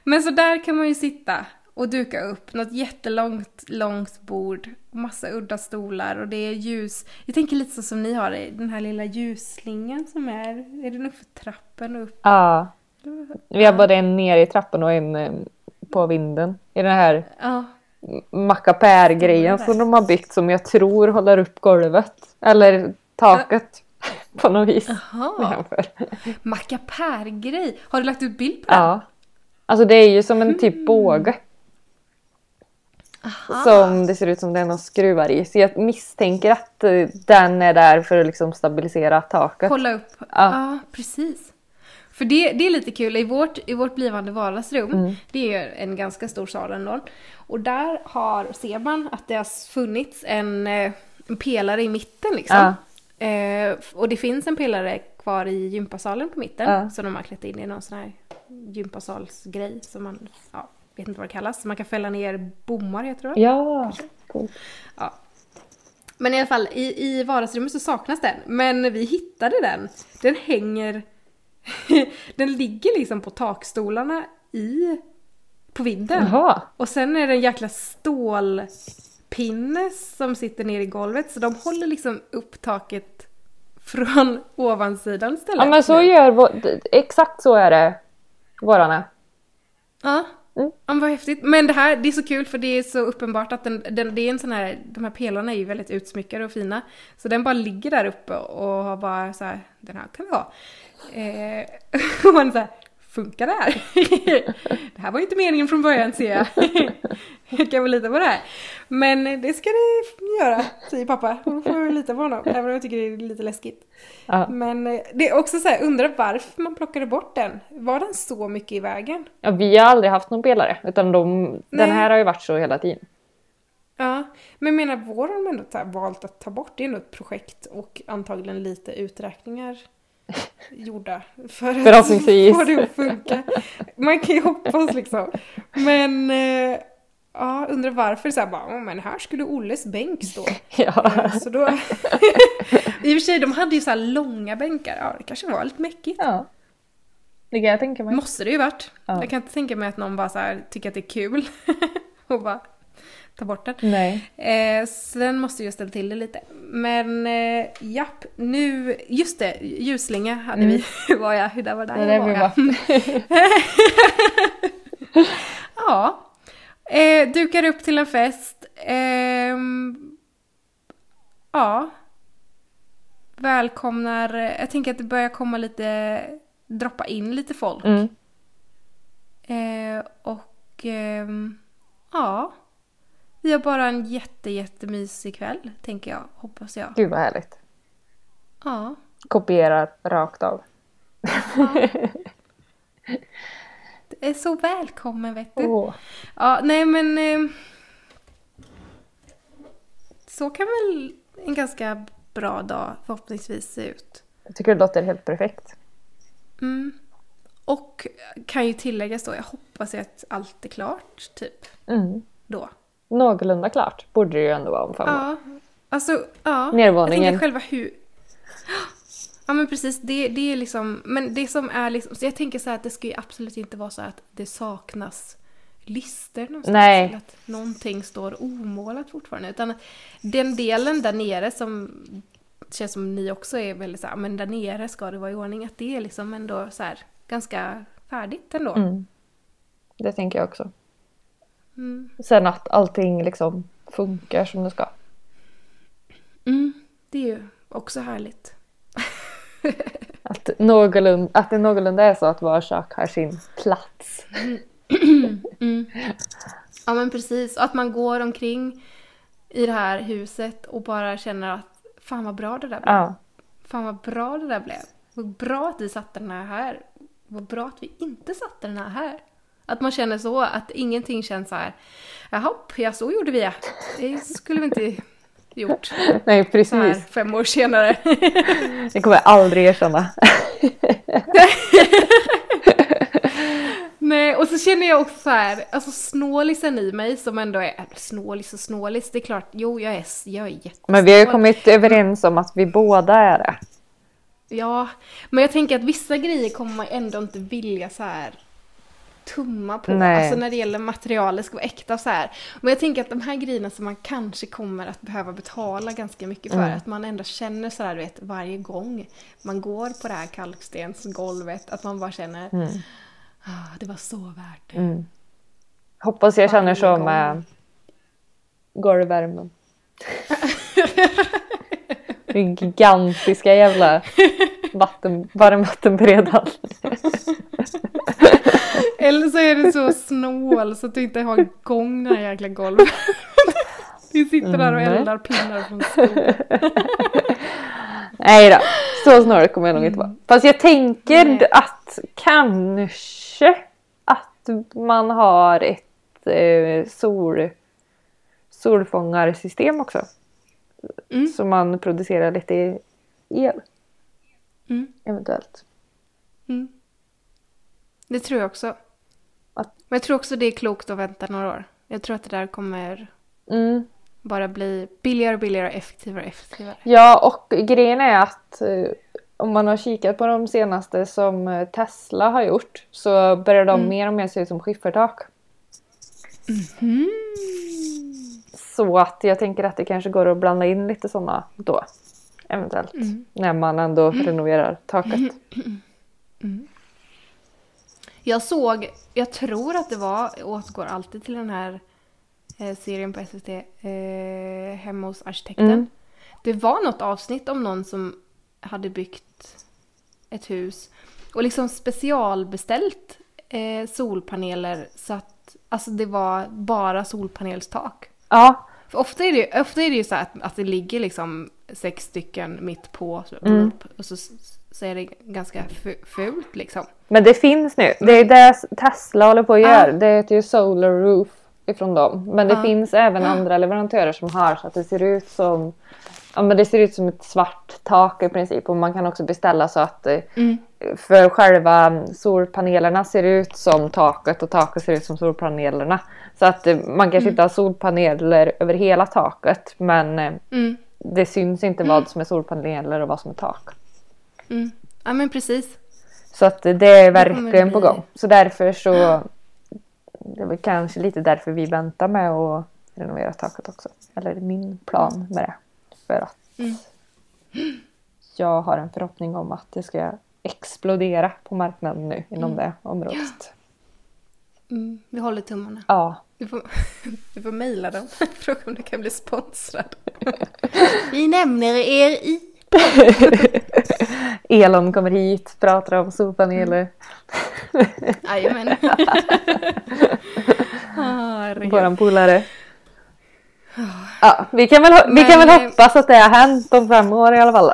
Men så där kan man ju sitta och duka upp något jättelångt, långt bord. Massa udda stolar och det är ljus. Jag tänker lite så som ni har det, den här lilla ljusslingan som är, är den upp för trappen och upp? Ja. Vi har både en ner i trappan och en eh, på vinden. I den här Ja. mackapär-grejen som de har byggt som jag tror håller upp golvet. Eller taket. På något vis. Jaha, Nedanför. mackapär-grej. Har du lagt ut bild på den? Ja. Alltså det är ju som en typ båge. Aha. Som det ser ut som det är någon skruvar i. Så jag misstänker att eh, den är där för att liksom stabilisera taket. Kolla upp. Ja, Ja. precis. För det, det är lite kul, i vårt, i vårt blivande vardagsrum, Mm. det är en ganska stor sal ändå. Och där har, ser man att det har funnits en, eh, en pelare i mitten liksom. Eh, och det finns en pelare kvar i gympasalen på mitten. Ja. Som de har klätt in i någon sån här gympasalsgrej som man, ja, vet inte vad det kallas. Man kan fälla ner bommar heter det? Ja. Coolt. Ja. Men i alla fall, i, i vardagsrummet så saknas den. Men vi hittade den. Den hänger... den ligger liksom på takstolarna i... På vinden. Jaha. Och sen är det en jäkla stålpinne som sitter ner i golvet. Så de håller liksom upp taket från ovansidan istället. Ja men så gör vår, exakt så är det vårarna. Ja. Mm. Ja, vad häftigt. Men det här, det är så kul för det är så uppenbart att den, den, det är en sån här, de här pelarna är ju väldigt utsmyckade och fina. Så den bara ligger där uppe och har bara så här, den här kan vi ha. Eh, och man så här, funkar det här? det här var ju inte meningen från början ser jag. jag kan väl lita på det här. Men det ska det göra, säger pappa. Hon får lita på honom, även om jag tycker det är lite läskigt. Ja. Men eh, det är också så här, undrar varför man plockade bort den. Var den så mycket i vägen? Ja, vi har aldrig haft någon pelare utan de, den här har ju varit så hela tiden. Ja, men menar, vår har de ändå ta- valt att ta bort. Det är ändå ett projekt och antagligen lite uträkningar gjorda för att Förhoppningsvis. få det att funka. Man kan ju hoppas liksom. Men eh, ja, undrar varför så här bara, "Åh, men här skulle Olles bänk stå. Ja. Eh, Så då... I och för sig, de hade ju så här långa bänkar. Ja, det kanske var lite mäckigt. ja. Det kan jag tänka mig. Måste det ju varit. Ja. Jag kan inte tänka mig att någon bara så här tycker att det är kul. och bara ta bort den. Nej. Eh, så den måste ju ställa till det lite. Men eh, japp, nu, just det, ljusslinga hade vi. var jag, hur där var där Mm. Det jag där var. vi ja. Eh, dukar upp till en fest. Ehm, ja. Välkomnar, jag tänker att det börjar komma lite, droppa in lite folk. Mm. Eh, och ehm, ja, vi har bara en jätte, jättemysig kväll, tänker jag, hoppas jag. Gud vad härligt. Ja. Kopierar rakt av. Det är så välkommen vet du. Åh. Ja, nej men... ehm, så kan väl en ganska bra dag förhoppningsvis se ut. Jag tycker det låter helt perfekt. Mm. Och kan ju tilläggas då, jag hoppas att allt är klart, typ, Mm. då. Någorlunda klart borde det ju ändå vara om fem år. Ja, alltså ja. Jag tänker själva hur... Ja men precis, det, det är liksom, men det som är liksom, så jag tänker så här att det ska ju absolut inte vara så att det saknas lister någonstans. Nej. Eller att någonting står omålat fortfarande. Utan den delen där nere som känns som ni också är väldigt så här, men där nere ska det vara i ordning. Att det är liksom ändå så här ganska färdigt ändå. Mm. Det tänker jag också. Mm. Sen att allting liksom funkar som det ska. Mm, det är ju också härligt. Att, någorlunda, att det någorlunda är så att var sak har sin plats. Mm. Ja men precis, att man går omkring i det här huset och bara känner att fan vad bra det där blev. Ja. Fan vad bra det där blev. Vad bra att vi satte den här här. Vad bra att vi inte satte den här här. Att man känner så, att ingenting känns så här. Jaha, ja så gjorde vi ja. Det skulle vi inte gjort Nej så här precis. fem år senare. Det kommer jag aldrig erkänna. Nej, och så känner jag också så här, alltså snålisen i mig som ändå är, snålis och snålis, det är klart, jo jag är, jag är jättesnål. Men vi har ju kommit överens om att vi båda är det. Ja, men jag tänker att vissa grejer kommer man ändå inte vilja så här tumma på. Nej. Alltså när det gäller materialet ska vara äkta så här. Men jag tänker att de här grejerna som man kanske kommer att behöva betala ganska mycket för, Mm. att man ändå känner så här, du vet, varje gång man går på det här kalkstensgolvet, att man bara känner ah, det var så värt det. Mm. Hoppas jag känner så Varje gång. med golvvärmen. Den gigantiska jävla vatten, varmvattenberedaren. Eller så är du så snål så att du inte har igång den här jäkla golvet. Du sitter där och Mm. eldar pinnar från skogen. Nej då, så snårig kommer jag nog inte vara. Fast jag tänker Nej. att kanske att man har ett eh, sol, solfångarsystem också. Mm. Så man producerar lite el Mm. eventuellt. Mm. Det tror jag också. Men jag tror också det är klokt att vänta några år. Jag tror att det där kommer Mm. bara bli billigare och billigare och effektivare och effektivare. Ja, och grejen är att eh, om man har kikat på de senaste som eh, Tesla har gjort så börjar de Mm. mer och mer se ut som skiffertak. Mm. Så att jag tänker att det kanske går att blanda in lite sådana då. Eventuellt. Mm. När man ändå renoverar taket. Jag såg, jag tror att det var, jag återgår alltid till den här eh, serien på SVT, eh, Hemma hos arkitekten. Mm. Det var något avsnitt om någon som hade byggt ett hus och liksom specialbeställt eh, solpaneler så att alltså det var bara solpanelstak. Ja, För ofta är det, ofta är det ju så att, att det ligger liksom sex stycken mitt på Mm. och så, så är det ganska fu- fult liksom. Men det finns nu. Det är det Tesla håller på att göra. Det heter ju Solar Roof ifrån dem. Men det Ja. finns även andra leverantörer som har så att det ser ut som Ja men det ser ut som ett svart tak i princip och man kan också beställa så att eh, Mm. för själva solpanelerna ser ut som taket och taket ser ut som solpanelerna. Så att eh, man kanske inte har solpaneler över hela taket men eh, Mm. det syns inte vad som är solpaneler och vad som är tak. Mm. Ja men precis. Så att det är Det verkligen det på gång. Så därför så det är väl kanske lite därför vi väntar med att renovera taket också. Eller min plan med det. För att Mm. jag har en förhoppning om att det ska explodera på marknaden nu inom det området. Mm. Vi håller tummarna. Ja, Du får, du får mejla dem. Fråga om du kan bli sponsrad. Vi nämner er i... Elon kommer hit, pratar om solpaneler. Jajamän. Ah, herregud. Våran polare. Ja, vi kan, väl, vi kan väl eh, hoppas att det har hänt om fem år i alla fall.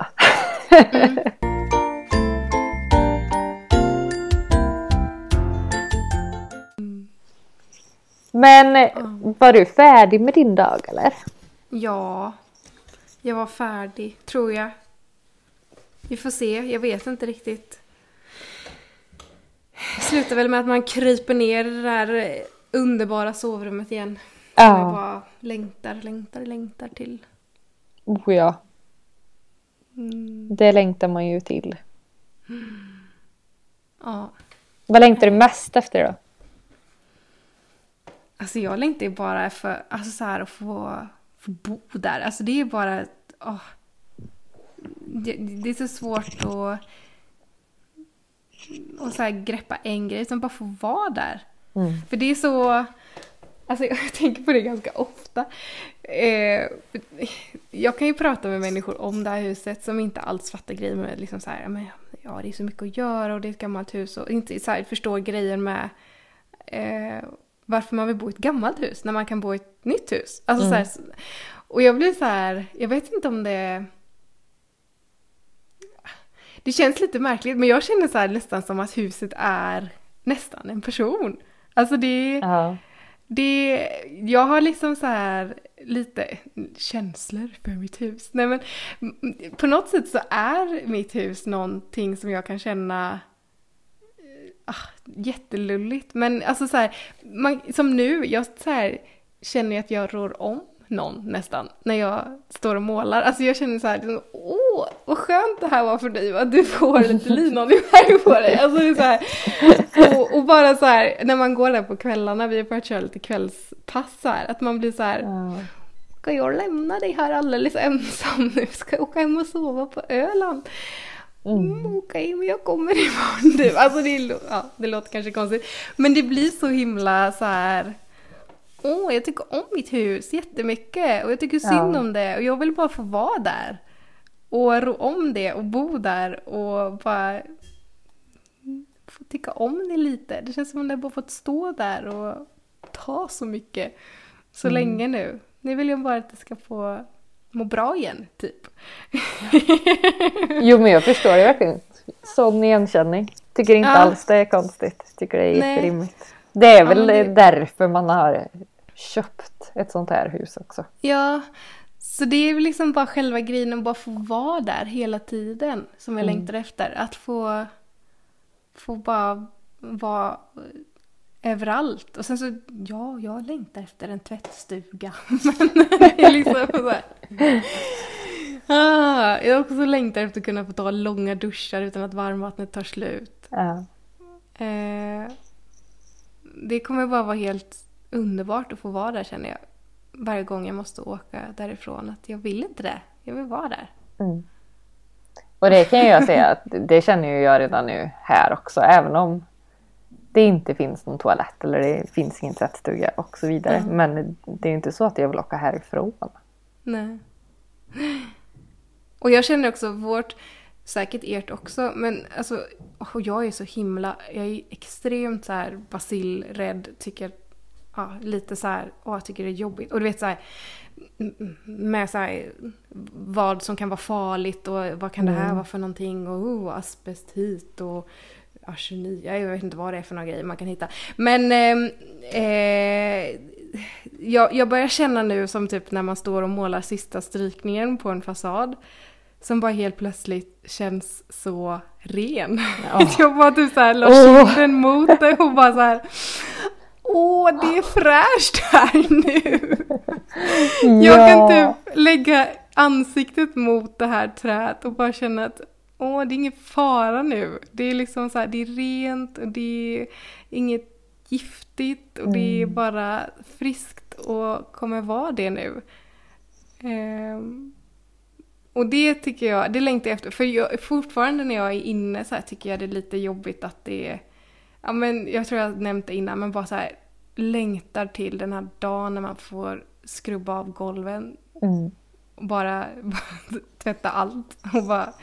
Men eh, var du färdig med din dag eller? Ja, jag var färdig, tror jag. Vi får se, jag vet inte riktigt. Det slutar väl med att man kryper ner i det där underbara sovrummet igen. Som jag Ja, bara längtar, längtar, längtar till. oh, ja. Mm, Det längtar man ju till. ja. Vad längtar du mest efter då? Alltså jag längtar ju bara för alltså så här, att få, få bo där. Alltså det är bara... åh. Det, det är så svårt att, att så här greppa en grej, utan bara få vara där. Mm. För det är så... Alltså jag tänker på det ganska ofta. Eh, jag kan ju prata med människor om det här huset som inte alls fattar grejer med liksom så här, men, ja det är så mycket att göra och det är ett gammalt hus och inte så här, förstår grejer med eh, varför man vill bo i ett gammalt hus när man kan bo i ett nytt hus. Alltså, Mm. så här, och jag blir så här, jag vet inte om det... Det känns lite märkligt men jag känner så här nästan som att huset är nästan en person. Alltså det, Ja. det, jag har liksom så här lite känslor för mitt hus. Nej men på något sätt så är mitt hus någonting som jag kan känna eh, ah, jättelulligt. Men alltså så här, man, som nu, jag så här, känner att jag rår om någon nästan när jag står och målar. Alltså jag känner så här, liksom, åh vad skönt det här var för dig att du får lite linoljeberg på dig. Alltså det är så här, och, och bara så här, när man går där på kvällarna, vi har börjat köra lite kvällspass här, att man blir så här, Ja. ska jag lämna dig här alldeles ensam nu? Ska jag åka hem och sova på Öland? Mm, Okej, men jag kommer imorgon du. Alltså det, ja, det låter kanske konstigt. Men det blir så himla så här. Åh, jag tycker om mitt hus jättemycket och jag tycker synd Ja. om det och jag vill bara få vara där. Och ro om det och bo där och bara få tycka om det lite. Det känns som att jag bara fått stå där och ta så mycket så länge nu. Nu vill jag bara att det ska få må bra igen, typ. Jo men jag förstår det verkligen. Sån igenkänning. Tycker inte Ja. alls det är konstigt. Tycker det är jätterimligt. Det är väl det- därför man har köpt ett sånt här hus också. Ja, så det är liksom bara själva grejen att bara få vara där hela tiden som jag längtar efter. Att få, få bara vara överallt. Och sen så, ja, jag längtar efter en tvättstuga. Men det är liksom så här. Ah, jag också längtar efter att kunna få ta långa duschar utan att varmvattnet tar slut. Ja. Eh, det kommer bara vara helt underbart att få vara där känner jag. Varje gång jag måste åka därifrån. Att jag vill inte det. Jag vill vara där. Mm. Och det kan jag säga att det känner jag redan nu här också. Även om det inte finns någon toalett eller det finns ingen tvättstuga och så vidare. Mm. Men det är inte så att jag vill åka härifrån. Nej. Och jag känner också vårt, säkert ert också, men alltså, och jag är så himla, jag är extremt så här basilrädd, tycker ja, lite så här, åh jag tycker det är jobbigt. Och du vet så här, med så här, vad som kan vara farligt och vad kan det här Mm. vara för någonting och oh, asbest hit och arsenik, jag vet inte vad det är för några grejer man kan hitta. Men ehm, eh, jag, jag börjar känna nu som typ när man står och målar sista strykningen på en fasad som bara helt plötsligt känns så ren. Ja. jag bara typ såhär la Åh. kinden mot det och bara så här. Åh, det är fräscht här nu! Jag kan typ lägga ansiktet mot det här träet och bara känna att åh, det är ingen fara nu. Det är liksom så här, det är rent och det är inget giftigt och det är Mm. bara friskt och kommer vara det nu. Ehm, och det tycker jag, det längtar jag efter. För jag, fortfarande när jag är inne så här tycker jag det är lite jobbigt att det är, ja men jag tror jag nämnt det innan, men bara så här längtar till den här dagen när man får skrubba av golven Mm. och bara, bara tvätta allt och bara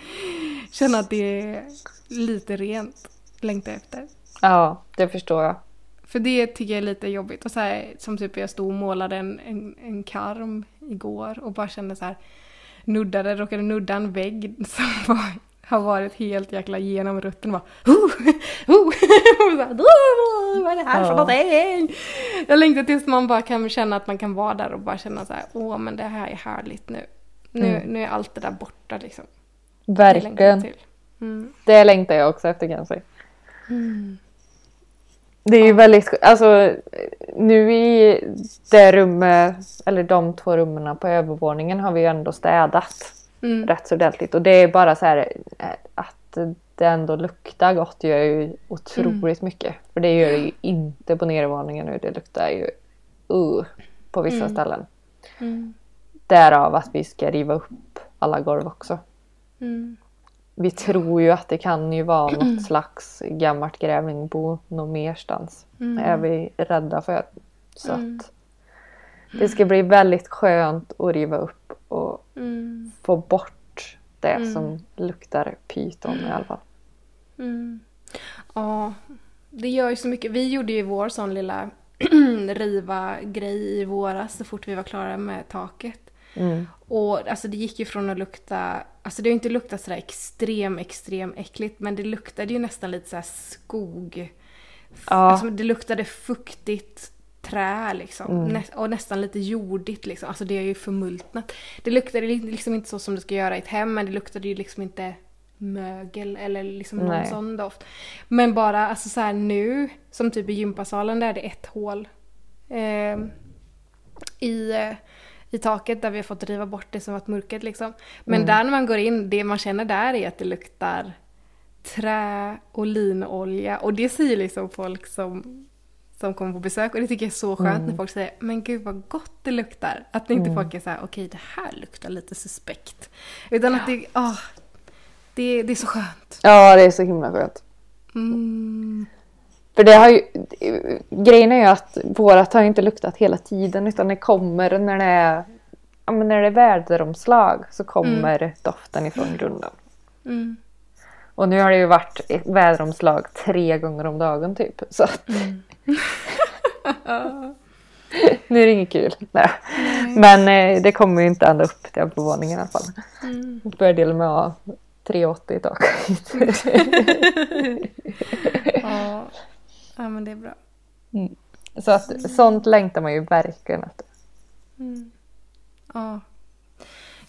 känna att det är lite rent. Längtar jag efter. Ja, det förstår jag. För det tycker jag är lite jobbigt. Och så här, som typ jag stod och målade en, en, en karm igår och bara kände så här nuddade, råkade nudda en vägg som var, har varit helt jäkla genom rutten och bara oh, oh, och så här, "Oh, vad är det här för någonting? Jag längtar tills man bara kan känna att man kan vara där och bara känna så här, åh men det här är härligt nu. Nu, Mm. nu är allt det där borta liksom. Det längtar Verkligen. Mm. Det längtar jag också efter kan jag säga. Mm. Det är ju väldigt, alltså nu i det rummet, eller de två rummen på övervåningen har vi ju ändå städat Mm. rätt så ordentligt. Och det är bara så här eh, att det ändå luktar gott gör ju otroligt mycket. För det gör det ju inte på nedervåningen nu. Det luktar ju uh, på vissa Mm. ställen. Mm. Därav att vi ska riva upp alla golv också. Mm. Vi tror ju att det kan ju vara något slags gammalt grävlingbo någon merstans. Mm. är vi rädda för. Så Mm. att det ska bli väldigt skönt att riva upp och Mm. få bort det Mm. som luktar pyton i alla fall. Mm. Ja, det gör ju så mycket. Vi gjorde ju vår sån lilla riva-grej i våras så fort vi var klara med taket. Mm. Och alltså det gick ju från att lukta, alltså det har ju inte luktat sådär extrem, extrem äckligt men det luktade ju nästan lite såhär skog. Ja. Alltså det luktade fuktigt trä liksom. Mm. Nä- och nästan lite jordigt liksom. Alltså det är ju förmultnat. Det luktade li- liksom inte så som det ska göra i ett hem men det luktade ju liksom inte mögel eller liksom någon Nej. sån doft. Men bara alltså så nu, som typ i gympasalen där är det ett hål. Eh, i, I taket där vi har fått riva bort det som varit mörket liksom. Men Mm. där när man går in, det man känner där är att det luktar trä och linolja. Och det säger liksom folk som, som kommer på besök och det tycker jag är så skönt Mm. när folk säger men gud vad gott det luktar. Att inte Mm. folk är såhär okej det här luktar lite suspekt. Utan att det, ah, det, det är så skönt. Ja, det är så himla skönt. Mm. För det har ju, grejen är ju att vårat har inte luktat hela tiden utan det kommer när det är, ja, men när det är väderomslag så kommer doften ifrån grunden. Mm. Och nu har det ju varit väderomslag tre gånger om dagen typ. Så att, nu är det inget kul. Nej. Men eh, det kommer ju inte ända upp till övervåningen i alla fall. Mm. Fördelen med att ha 3,80 i tak. Ja. Ja men det är bra. Så att sånt längtar man ju verkligen efter. Mm. Ja.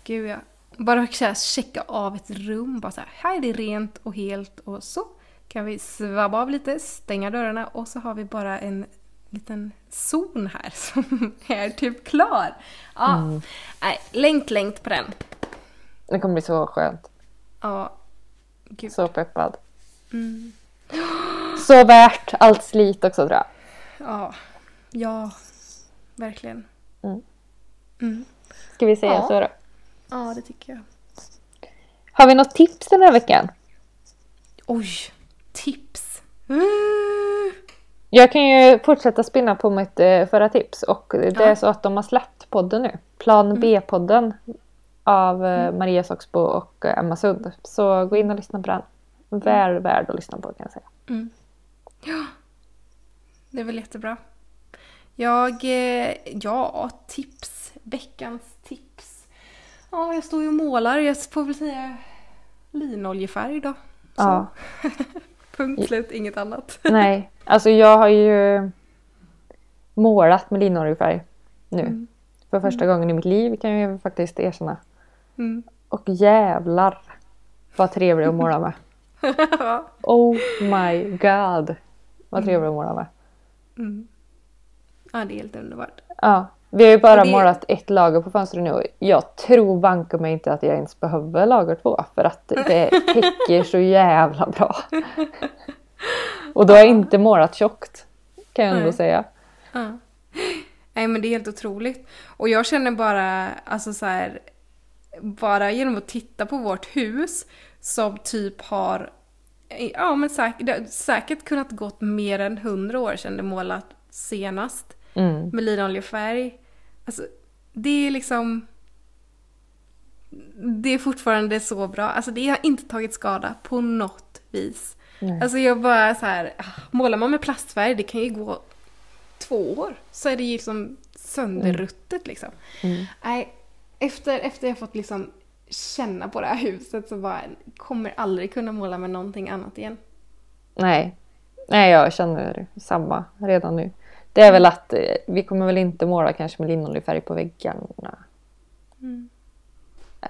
Gud ja. Bara så här, checka av ett rum. Bara så här, här är det rent och helt och så kan vi svabba av lite, stänga dörrarna och så har vi bara en liten zon här som är typ klar. Ja. Mm. Nej, längt, längt på den. Det kommer bli så skönt. Ja. Gud. Så peppad. Mm. Så värt allt slit också tror jag. Ja. Ja. Verkligen. Mm. Mm. Ska vi säga Ja. så då? Ja, det tycker jag. Har vi något tips den här veckan? Oj! Tips! Mm. Jag kan ju fortsätta spinna på mitt eh, förra tips och det är Ja. så att de har släppt podden nu. Plan B-podden av eh, Maria Soxbo och eh, Emma Sund. Så gå in och lyssna på den. Väl värd att lyssna på kan jag säga. Mm. Ja. Det är väl jättebra. Jag, eh, ja, tips. Veckans tips. Ja, jag står ju och målar. Jag får väl säga linoljefärg då. Så. Ja. Punkt slut, inget annat. Nej, alltså jag har ju målat med linoljefärg nu. Mm. För första gången i mitt liv kan jag faktiskt erkänna. Mm. Och jävlar vad trevlig att måla med. Oh my god. Vad trevlig att måla med. Mm. Ja, det är helt underbart. Ja, vi har ju bara det- målat ett lager på fönstret nu och jag tror banke mig inte att jag ens behöver lager två för att det täcker så jävla bra. Och då har jag inte målat tjockt kan jag ändå Nej. säga. Ja. Nej men det är helt otroligt. Och jag känner bara, alltså så här, bara genom att titta på vårt hus som typ har, ja men säkert, det har säkert kunnat gått mer än hundra år sedan det målat senast Mm. med linoljefärg. Alltså det är liksom, det är fortfarande så bra. Alltså det har inte tagit skada på något vis. Nej. Alltså jag bara så här, ah, målar man med plastfärg det kan ju gå två år så är det ju liksom sönderruttet liksom. Mm. Nej, efter, efter jag fått liksom känna på det här huset så bara kommer aldrig kunna måla med någonting annat igen. Nej. Nej, jag känner samma redan nu. Det är väl att eh, vi kommer väl inte måla kanske med linoljefärg på väggarna. Mm.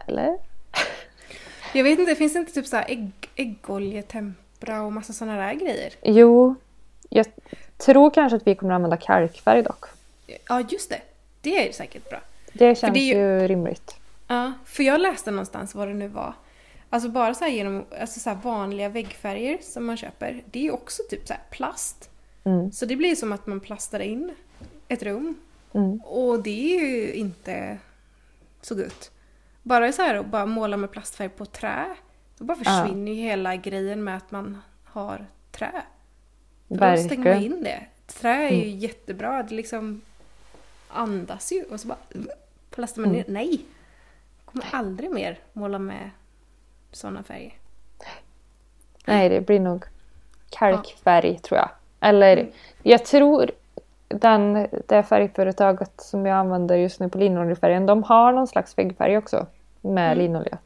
Eller? Jag vet inte, finns det inte typ så här ägg, äggoljetempera och massa sådana där grejer? Jo, jag tror kanske att vi kommer använda kalkfärg dock. Ja, just det. Det är säkert bra. Det känns det är ju... rimligt. Ja, för jag läste någonstans vad det nu var. Alltså bara så här genom alltså så vanliga väggfärger som man köper, det är ju också typ så här plast. Mm. Så det blir som att man plastar in ett rum. Mm. Och det är ju inte så gott. Bara så här att bara måla med plastfärg på trä, då bara försvinner ju hela grejen med att man har trä. Då stänger man in det. Trä är ju jättebra, det liksom andas ju och så bara plastar man ner. Nej! Kommer aldrig mer måla med sådana färger. Nej, det blir nog kalkfärg tror jag. Eller jag tror den, det färgföretaget som jag använder just nu på linoljefärgen, de har någon slags väggfärg också med linolja.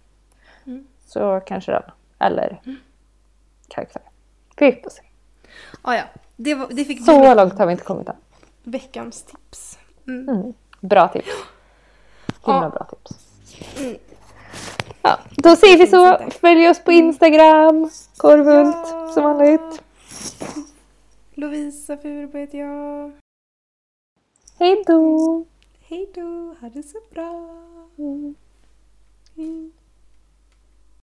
Mm. Så kanske den. Eller kalkfärg. Vi får se. Ah, ja, det, var, det fick Så långt har vi inte kommit än. veckans tips. Mm. Mm. Bra tips. Himla Ja. bra tips. Ja, då säger vi så. Inte. Följ oss på Instagram. Korvhult Ja. som vanligt. Lovisa Furbo heter jag. Hej då! Hej då, ha det så bra. Mm. Hej.